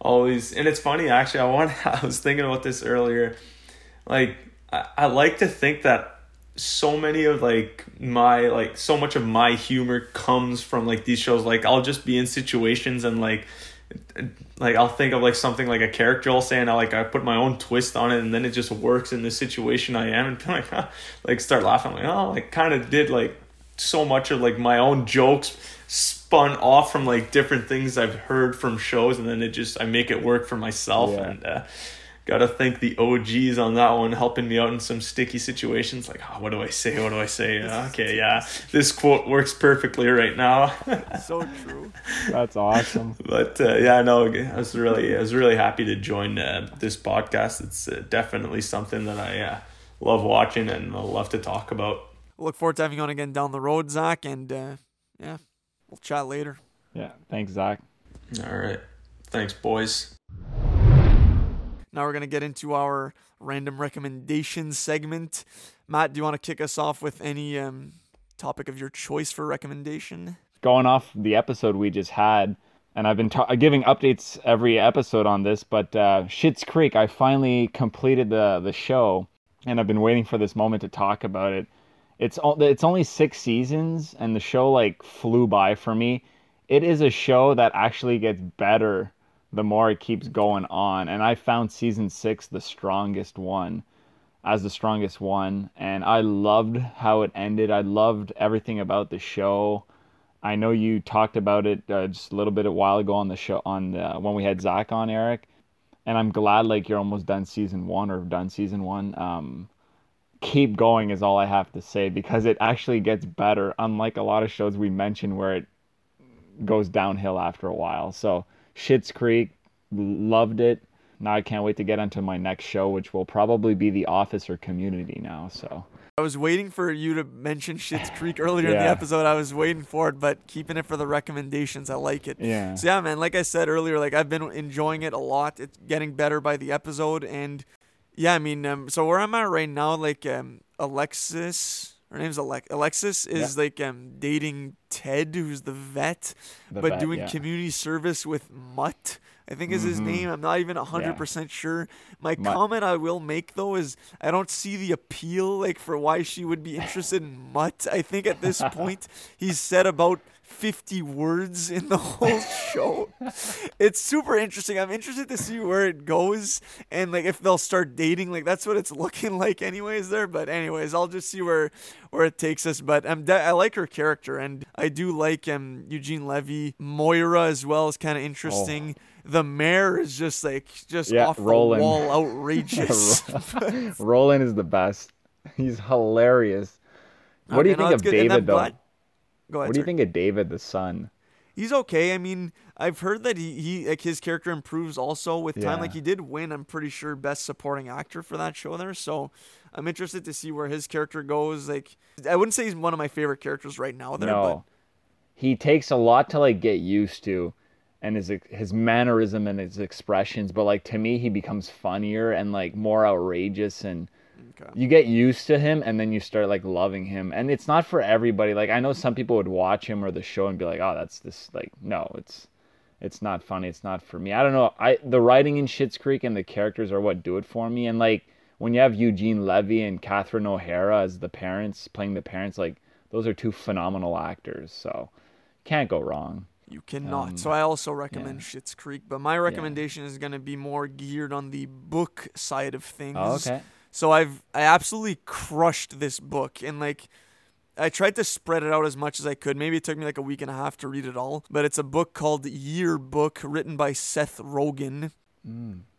always. And it's funny actually. I want. I was thinking about this earlier. Like I, I like to think that so many of like my like so much of my humor comes from like these shows. Like I'll just be in situations and like like I'll think of like something like a character I'll say and I like I put my own twist on it and then it just works in the situation I am and like like start laughing like oh like kind of did like so much of like my own jokes spun off from like different things I've heard from shows and then it just I make it work for myself Yeah. and uh gotta thank the OGs on that one helping me out in some sticky situations like oh, what do I say what do I say Uh, okay yeah this quote works perfectly right now So true. That's awesome. but uh, yeah, no, I was really, I was really happy to join uh, this podcast. It's uh, definitely something that I uh, love watching and I love to talk about. Look forward to having you on again down the road, Zach, and uh, yeah, we'll chat later. Yeah. Thanks, Zach. All right, thanks, boys. Now we're gonna get into our random recommendations segment. Matt, do you want to kick us off with any um, topic of your choice for recommendation? going off the episode we just had, and I've been ta- giving updates every episode on this, but uh, Schitt's Creek, I finally completed the the show, and I've been waiting for this moment to talk about it. It's o- it's only six seasons, and the show like flew by for me. It is a show that actually gets better the more it keeps going on, and I found season six the strongest one as the strongest one and I loved how it ended. I loved everything about the show. I know you talked about it uh, just a little bit a while ago on the show on the, when we had Zach on Eric, and I'm glad like you're almost done season one or done season one. Um, keep going is all I have to say because it actually gets better. Unlike a lot of shows we mentioned where it goes downhill after a while. So Schitt's Creek, loved it. Now I can't wait to get onto my next show, which will probably be The Office or Community now. So I was waiting for you to mention Schitt's Creek earlier in the episode. I was waiting for it, but keeping it for the recommendations. I like it. Yeah. So yeah, man. Like I said earlier, like I've been enjoying it a lot. It's getting better by the episode, and yeah, I mean, um, so where I'm at right now, like um, Alexis, her name's Alex. Alexis is like um dating Ted, who's the vet, The but vet, doing yeah. Mm-hmm. community service with Mutt. I think is his name. I'm not even 100% sure. My Mutt. comment I will make though is I don't see the appeal like for why she would be interested in Mutt. I think at this point he's said about 50 words in the whole show. It's super interesting. I'm interested to see where it goes and like if they'll start dating. Like that's what it's looking like anyways there, but anyways, I'll just see where where it takes us, but I'm de- I like her character and I do like um Eugene Levy. Moira as well is kind of interesting. The mayor is just like just Oh. Yeah, off the Roland. wall outrageous. Roland is the best. He's hilarious. What do you Okay, no, think of good. David though? glad- Go ahead. What do you sorry. think of David the son? He's okay. I mean, I've heard that he, he like his character improves also with time. Yeah. Like he did win, I'm pretty sure, best supporting actor for that show there. So I'm interested to see where his character goes. Like I wouldn't say he's one of my favorite characters right now there, no. He takes a lot to like get used to and his his mannerism and his expressions, but like to me he becomes funnier and like more outrageous and Okay. you get used to him and then you start like loving him. And it's not for everybody. Like I know some people would watch him or the show and be like, "Oh, that's this like no, it's it's not funny. It's not for me." I don't know. I the writing in Schitt's Creek and the characters are what do it for me. And like when you have Eugene Levy and Catherine O'Hara as the parents playing the parents, like those are two phenomenal actors. So can't go wrong. you cannot. Um, so I also recommend Schitt's Creek, but my recommendation is going to be more geared on the book side of things. Oh, okay. So I've I absolutely crushed this book and like I tried to spread it out as much as I could. Maybe it took me like a week and a half to read it all, but it's a book called Yearbook written by Seth Rogen.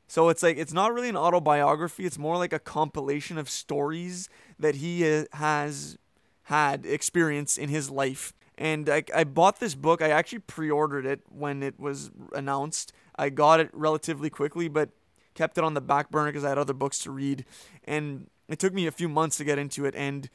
So it's like it's not really an autobiography. It's more like a compilation of stories that he uh, has had experience in his life. And I, I bought this book. I actually pre-ordered it when it was announced. I got it relatively quickly, but kept it on the back burner because I had other books to read. And it took me a few months to get into it. And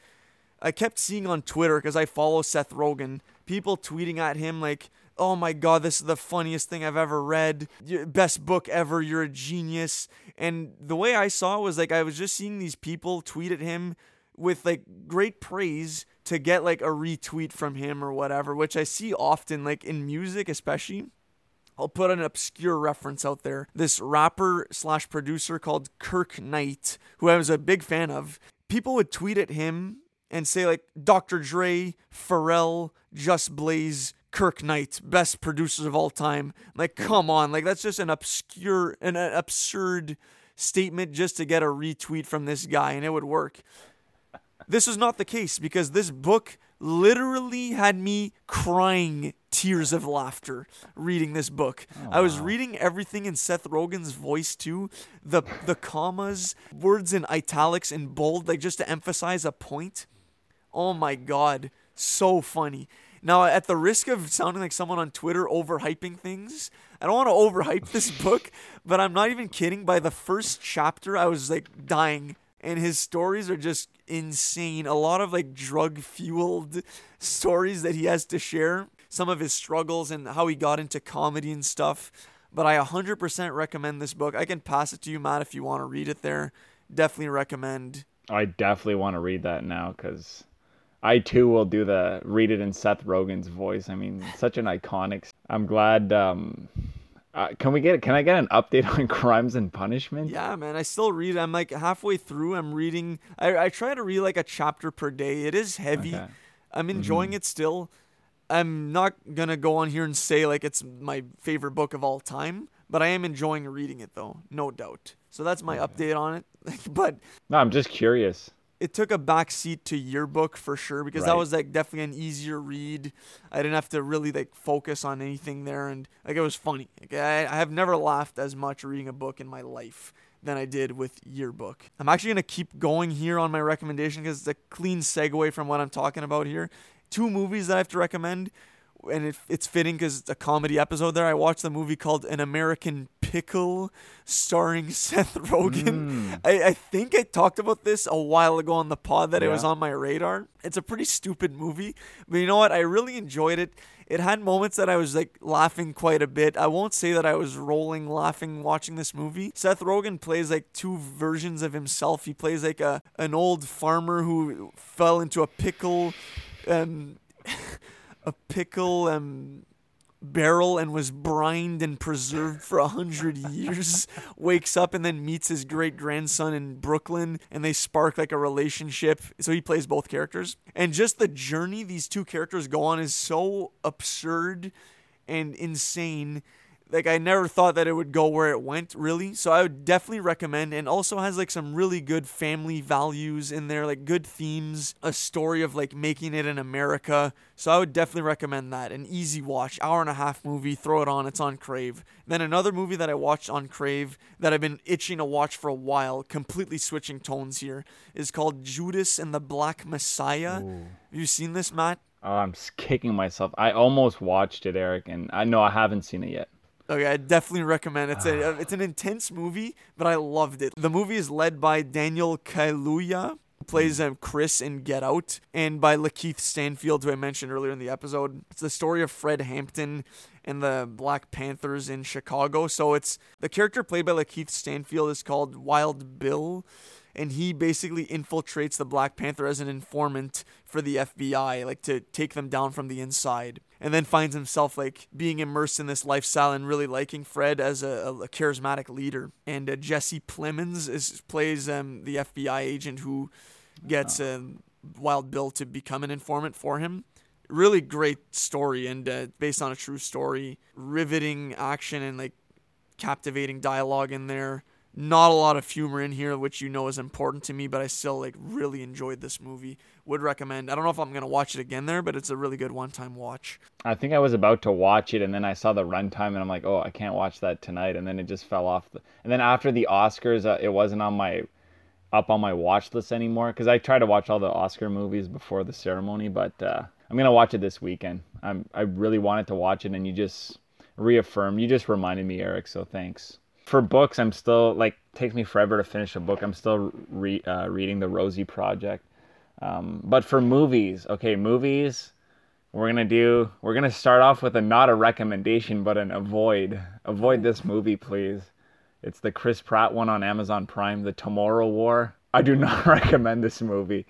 I kept seeing on Twitter because I follow Seth Rogen, people tweeting at him like, "Oh my god, this is the funniest thing I've ever read. Best book ever. You're a genius." And the way I saw it was like I was just seeing these people tweet at him with like great praise to get like a retweet from him or whatever, which I see often like in music especially. I'll put an obscure reference out there. This rapper slash producer called Kirk Knight, who I was a big fan of, people would tweet at him and say like Dr. Dre, Pharrell, Just Blaze, Kirk Knight, best producers of all time. Like, come on, like that's just an obscure, an, an absurd statement just to get a retweet from this guy, and it would work. This is not the case because this book literally had me crying tears of laughter reading this book. Oh, I was reading everything in Seth Rogen's voice too. The the commas, words in italics and bold, like just to emphasize a point. Oh my god, so funny. Now, at the risk of sounding like someone on Twitter overhyping things, I don't want to overhype this book, but I'm not even kidding. By the first chapter, I was like dying, and his stories are just insane. A lot of like drug fueled stories that he has to share, some of his struggles and how he got into comedy and stuff. But I 100% recommend this book. I can pass it to you, Matt, if you want to read it there. Definitely recommend. I definitely want to read that now because I too will do the read it in Seth Rogen's voice. I mean, such an iconic. I'm glad. Um, uh, can we get? Can I get an update on Crimes and Punishment? Yeah, man, I still read. I'm like halfway through. I'm reading. I, I try to read like a chapter per day. It is heavy. Okay. I'm enjoying it still. I'm not gonna go on here and say like it's my favorite book of all time, but I am enjoying reading it though, no doubt. So that's my update on it. but No, I'm just curious. It took a back seat to yearbook for sure because that was like definitely an easier read. I didn't have to really like focus on anything there, and like it was funny. Like, I, I have never laughed as much reading a book in my life than I did with yearbook. I'm actually gonna keep going here on my recommendation because it's a clean segue from what I'm talking about here. Two movies that I have to recommend. And it, it's fitting because it's a comedy episode there. I watched the movie called An American Pickle starring Seth Rogen. I, I think I talked about this a while ago on the pod that it was on my radar. It's a pretty stupid movie, but you know what? I really enjoyed it. It had moments that I was like laughing quite a bit. I won't say that I was rolling laughing watching this movie. Seth Rogen plays like two versions of himself. He plays like a an old farmer who fell into a pickle um a pickle um barrel and was brined and preserved for a hundred years wakes up and then meets his great grandson in brooklyn and they spark like a relationship. So he plays both characters. And just the journey these two characters go on is so absurd and insane like I never thought that it would go where it went really. So I would definitely recommend and also has like some really good family values in there, like good themes, a story of like making it in America. So I would definitely recommend that. An easy watch, hour and a half movie, throw it on, it's on Crave. Then another movie that I watched on Crave that I've been itching to watch for a while, completely switching tones here, is called Judas and the Black Messiah. Have you seen this, Matt? Oh, I'm kicking myself. I almost watched it, Eric, and I know I haven't seen it yet. Okay, I definitely recommend. It's a it's an intense movie, but I loved it. The movie is led by Daniel Kaluuya, who plays um, Chris in Get Out, and by Lakeith Stanfield, who I mentioned earlier in the episode. It's the story of Fred Hampton and the Black Panthers in Chicago. So it's the character played by Lakeith Stanfield is called Wild Bill. And he basically infiltrates the Black Panther as an informant for the FBI, like to take them down from the inside and then finds himself like being immersed in this lifestyle and really liking Fred as a, a charismatic leader. And uh, Jesse Plemons is plays um, the FBI agent who gets um, Wild Bill to become an informant for him. Really great story and uh, based on a true story, riveting action and like captivating dialogue in there. Not a lot of humor in here, which you know is important to me, but I still like really enjoyed this movie. Would recommend. I don't know if I'm gonna watch it again there, but it's a really good one-time watch. I think I was about to watch it, and then I saw the runtime, and I'm like, oh, I can't watch that tonight, and then it just fell off. The... And then after the Oscars, uh, it wasn't on my up on my watch list anymore because I try to watch all the Oscar movies before the ceremony, but uh, I'm gonna watch it this weekend. I'm I really wanted to watch it, and you just reaffirmed, you just reminded me, Eric. So thanks. For books, I'm still like takes me forever to finish a book. I'm still re- uh, reading the Rosie Project. Um, but for movies, okay, movies, we're gonna do. We're gonna start off with a not a recommendation, but an avoid. Avoid this movie, please. It's the Chris Pratt one on Amazon Prime, The Tomorrow War. I do not recommend this movie.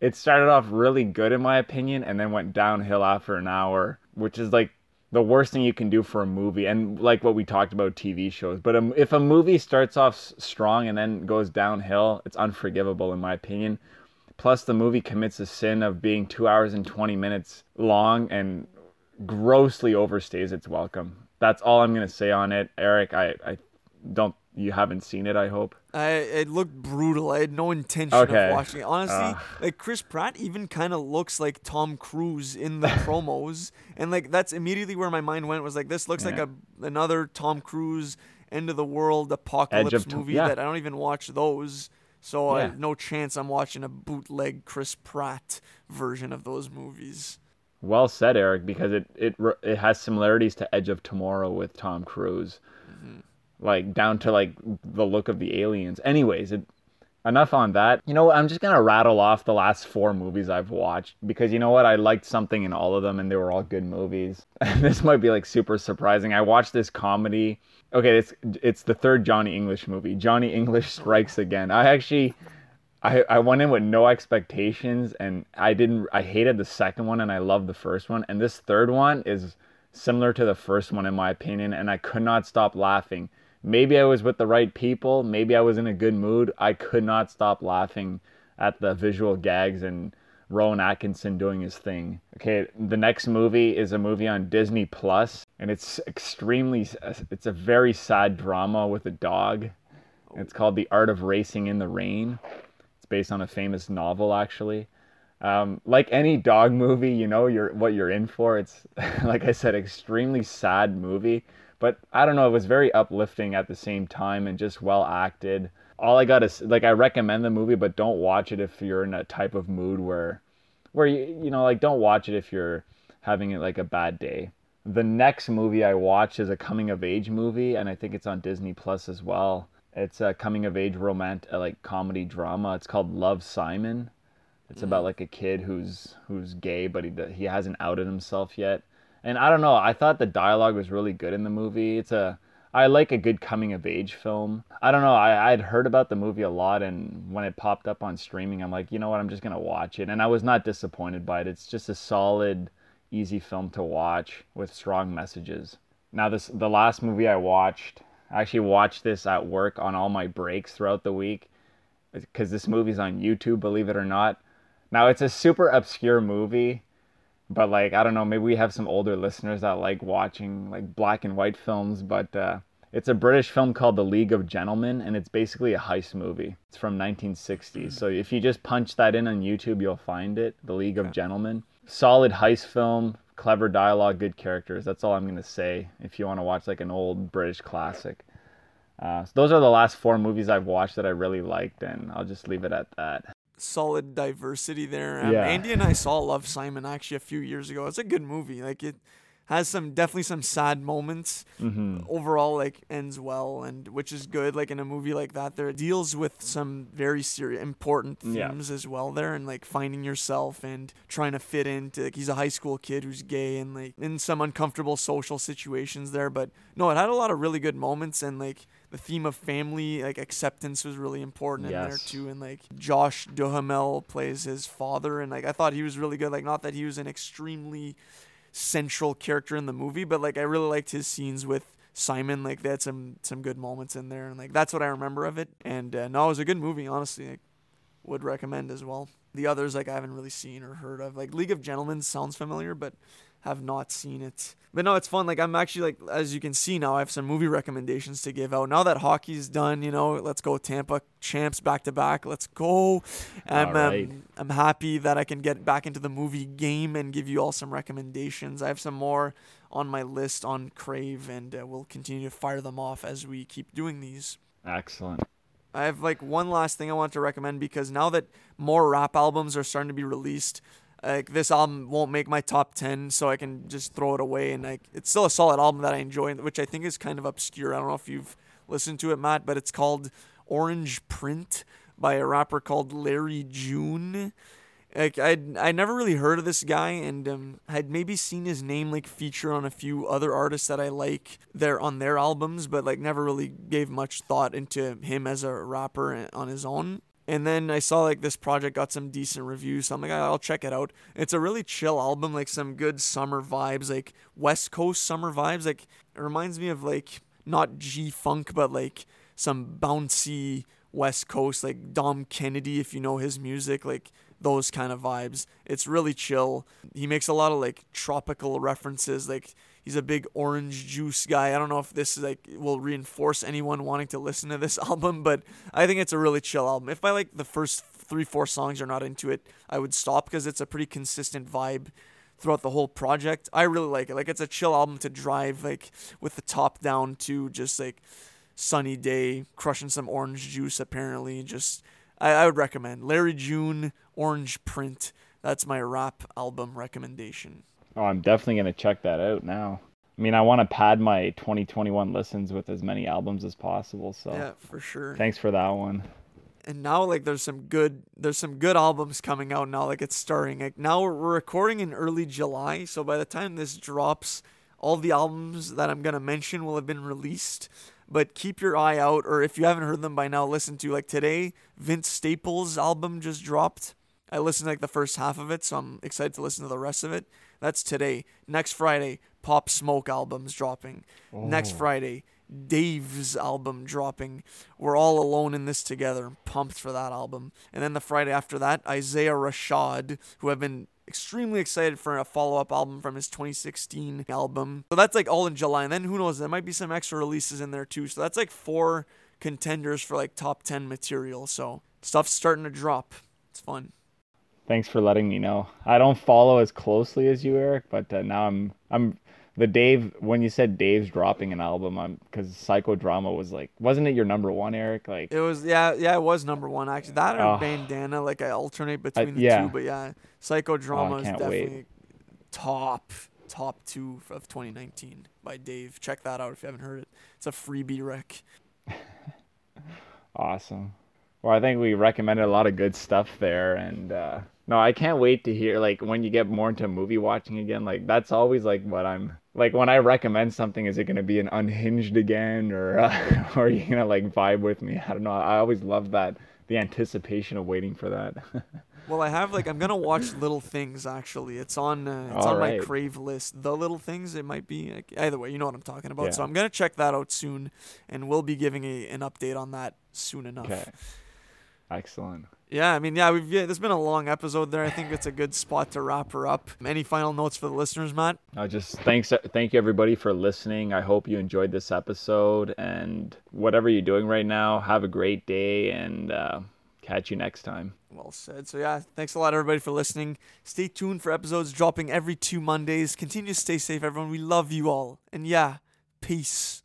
It started off really good in my opinion and then went downhill after an hour, which is like the worst thing you can do for a movie and like what we talked about TV shows. But if a movie starts off strong and then goes downhill, it's unforgivable in my opinion. Plus the movie commits a sin of being 2 hours and 20 minutes long and grossly overstays its welcome. That's all I'm going to say on it. Eric, I, I don't you haven't seen it, I hope. I it looked brutal. I had no intention Okay. of watching it. Honestly, Uh. like Chris Pratt even kind of looks like Tom Cruise in the promos, and like that's immediately where my mind went. Was like this looks like a another Tom Cruise end of the world apocalypse movie yeah. that I don't even watch those. So I Yeah. have no chance I'm watching a bootleg Chris Pratt version of those movies. Well said, Eric, because it it it has similarities to Edge of Tomorrow with Tom Cruise, like down to like the look of the aliens. Anyways, it, enough on that. You know. I'm just gonna rattle off the last four movies I've watched because you know what, I liked something in all of them, and they were all good movies. This might be like super surprising. I watched this comedy. Okay, it's it's the third Johnny English movie. Johnny English Strikes Again. I actually. I, I went in with no expectations and I didn't I hated the second one and I loved the first one and this third one is similar to the first one in my opinion and I could not stop laughing. Maybe I was with the right people, maybe I was in a good mood. I could not stop laughing at the visual gags and Rowan Atkinson doing his thing. Okay, the next movie is a movie on Disney Plus and it's extremely it's a very sad drama with a dog. It's called The Art of Racing in the Rain. It's based on a famous novel, actually. Um, like any dog movie, you know you're what you're in for. It's like I said, extremely sad movie, but I don't know. It was very uplifting at the same time and just well acted. All I got is like I recommend the movie, but don't watch it if you're in a type of mood where, where you you know like don't watch it if you're having it like a bad day. The next movie I watched is a coming of age movie, and I think it's on Disney Plus as well. It's a coming of age romantic uh, like comedy drama. It's called Love Simon. It's about mm. like a kid who's who's gay, but he he hasn't outed himself yet. And I don't know. I thought the dialogue was really good in the movie. It's a I like a good coming of age film. I don't know. I I'd heard about the movie a lot, and when it popped up on streaming, I'm like, you know what? I'm just gonna watch it, and I was not disappointed by it. It's just a solid, easy film to watch with strong messages. Now this the last movie I watched. I actually watched this at work on all my breaks throughout the week because this movie's on YouTube, believe it or not. Now it's a super obscure movie, but like I don't know, maybe we have some older listeners that like watching like black and white films, but uh, it's a British film called The League of Gentlemen, and it's basically a heist movie. It's from 1960s, so if you just punch that in on YouTube, you'll find it. The League of Gentlemen, solid heist film, clever dialogue, good characters. That's all I'm gonna say. If you want to watch like an old British classic. Uh, so those are the last four movies I've watched that I really liked, and I'll just leave it at that. Solid diversity there. Um, Yeah. Andy and I saw Love Simon actually a few years ago. It's a good movie. Like it has some definitely some sad moments. Mm-hmm. Overall, like ends well, and which is good. Like in a movie like that, there it deals with some very serious, important Yeah. themes as well there, and like finding yourself and trying to fit into. Like he's a high school kid who's gay and like in some uncomfortable social situations there. But no, it had a lot of really good moments, and like the theme of family, like acceptance, was really important in there too. And like Josh Duhamel plays his father, and like I thought he was really good. Like not that he was an extremely central character in the movie, but like I really liked his scenes with Simon. Like they had some some good moments in there, and like that's what I remember of it. And uh, no, it was a good movie. Honestly, like, would recommend as well. The others like I haven't really seen or heard of. Like League of Gentlemen sounds familiar, but have not seen it. But no, it's fun. Like I'm actually like as you can see now, I have some movie recommendations to give out. Now that hockey's done, you know, let's go Tampa champs back to back. Let's go. I'm All right. um, I'm happy that I can get back into the movie game and give you all some recommendations. I have some more on my list on Crave, and uh, we'll continue to fire them off as we keep doing these. Excellent. I have like one last thing I want to recommend because now that more rap albums are starting to be released, like this album won't make my top 10 so I can just throw it away and like it's still a solid album that I enjoy which I think is kind of obscure. I don't know if you've listened to it Matt, but it's called Orange Print by a rapper called Larry June. Like I I never really heard of this guy and um, had maybe seen his name like feature on a few other artists that I like there on their albums, but like never really gave much thought into him as a rapper on his own. And then I saw like this project got some decent reviews, so I'm like, I'll check it out. It's a really chill album, like some good summer vibes, like West Coast summer vibes. Like it reminds me of like not G funk, but like some bouncy West Coast, like Dom Kennedy, if you know his music, like those kind of vibes. It's really chill. He makes a lot of like tropical references, like he's a big orange juice guy. I don't know if this like will reinforce anyone wanting to listen to this album, but I think it's a really chill album. If I like the first three, four songs are not into it, I would stop because it's a pretty consistent vibe throughout the whole project. I really like it. Like it's a chill album to drive like with the top down to just like sunny day, crushing some orange juice apparently. Just I, I would recommend Larry June Orange Print. That's my rap album recommendation. Oh, I'm definitely gonna check that out now. I mean, I want to pad my 2021 listens with as many albums as possible. So Yeah, for sure. thanks for that one. and now like there's some good there's some good albums coming out now like it's starting like now we're we're recording in early july so by the time this drops all the albums that i'm going to mention will have been released but keep your eye out or if you haven't heard them by now listen to like today vince staples album just dropped i listened to like the first half of it so i'm excited to listen to the rest of it that's today next friday pop smoke albums dropping next oh. friday Dave's album dropping. We're all alone in this together. I'm pumped for that album. And then the Friday after that, Isaiah Rashad, who I've been extremely excited for a follow up album from his 2016 album. So that's like all in July. And then who knows, there might be some extra releases in there too. So that's like four contenders for like top 10 material. So stuff's starting to drop. It's fun. Thanks for letting me know. I don't follow as closely as you, Eric, but uh, now I'm I'm the Dave. When you said Dave's dropping an album, I'm because Psychodrama was like, wasn't it your number one, Eric? Like, It was yeah yeah it was number one actually that or Oh. Bandana like I alternate between the yeah. two but yeah Psychodrama is definitely wait. top top two of 2019 by Dave. Check that out if you haven't heard it. It's a freebie rec. Awesome. Well, I think we recommended a lot of good stuff there, and uh, no, I can't wait to hear like when you get more into movie watching again. Like that's always like what I'm like when I recommend something. Is it gonna be an Unhinged again, or uh, or are you gonna like vibe with me? I don't know. I always love that the anticipation of waiting for that. Well, I have like I'm gonna watch Little Things actually. It's on uh, it's on my Crave list. The Little Things. It might be like, either way. You know what I'm talking about. So I'm gonna check that out soon, and we'll be giving a, an update on that soon enough. okay. Excellent. Yeah, I mean, yeah, we've yeah, there's been a long episode there. I think it's a good spot to wrap her up. Any final notes for the listeners, Matt? Uh, just thanks, thank you everybody for listening. I hope you enjoyed this episode, and whatever you're doing right now, have a great day, and uh, catch you next time. Well said. So yeah, thanks a lot everybody for listening. Stay tuned for episodes dropping every two Mondays. Continue to stay safe, everyone. We love you all. And yeah, peace.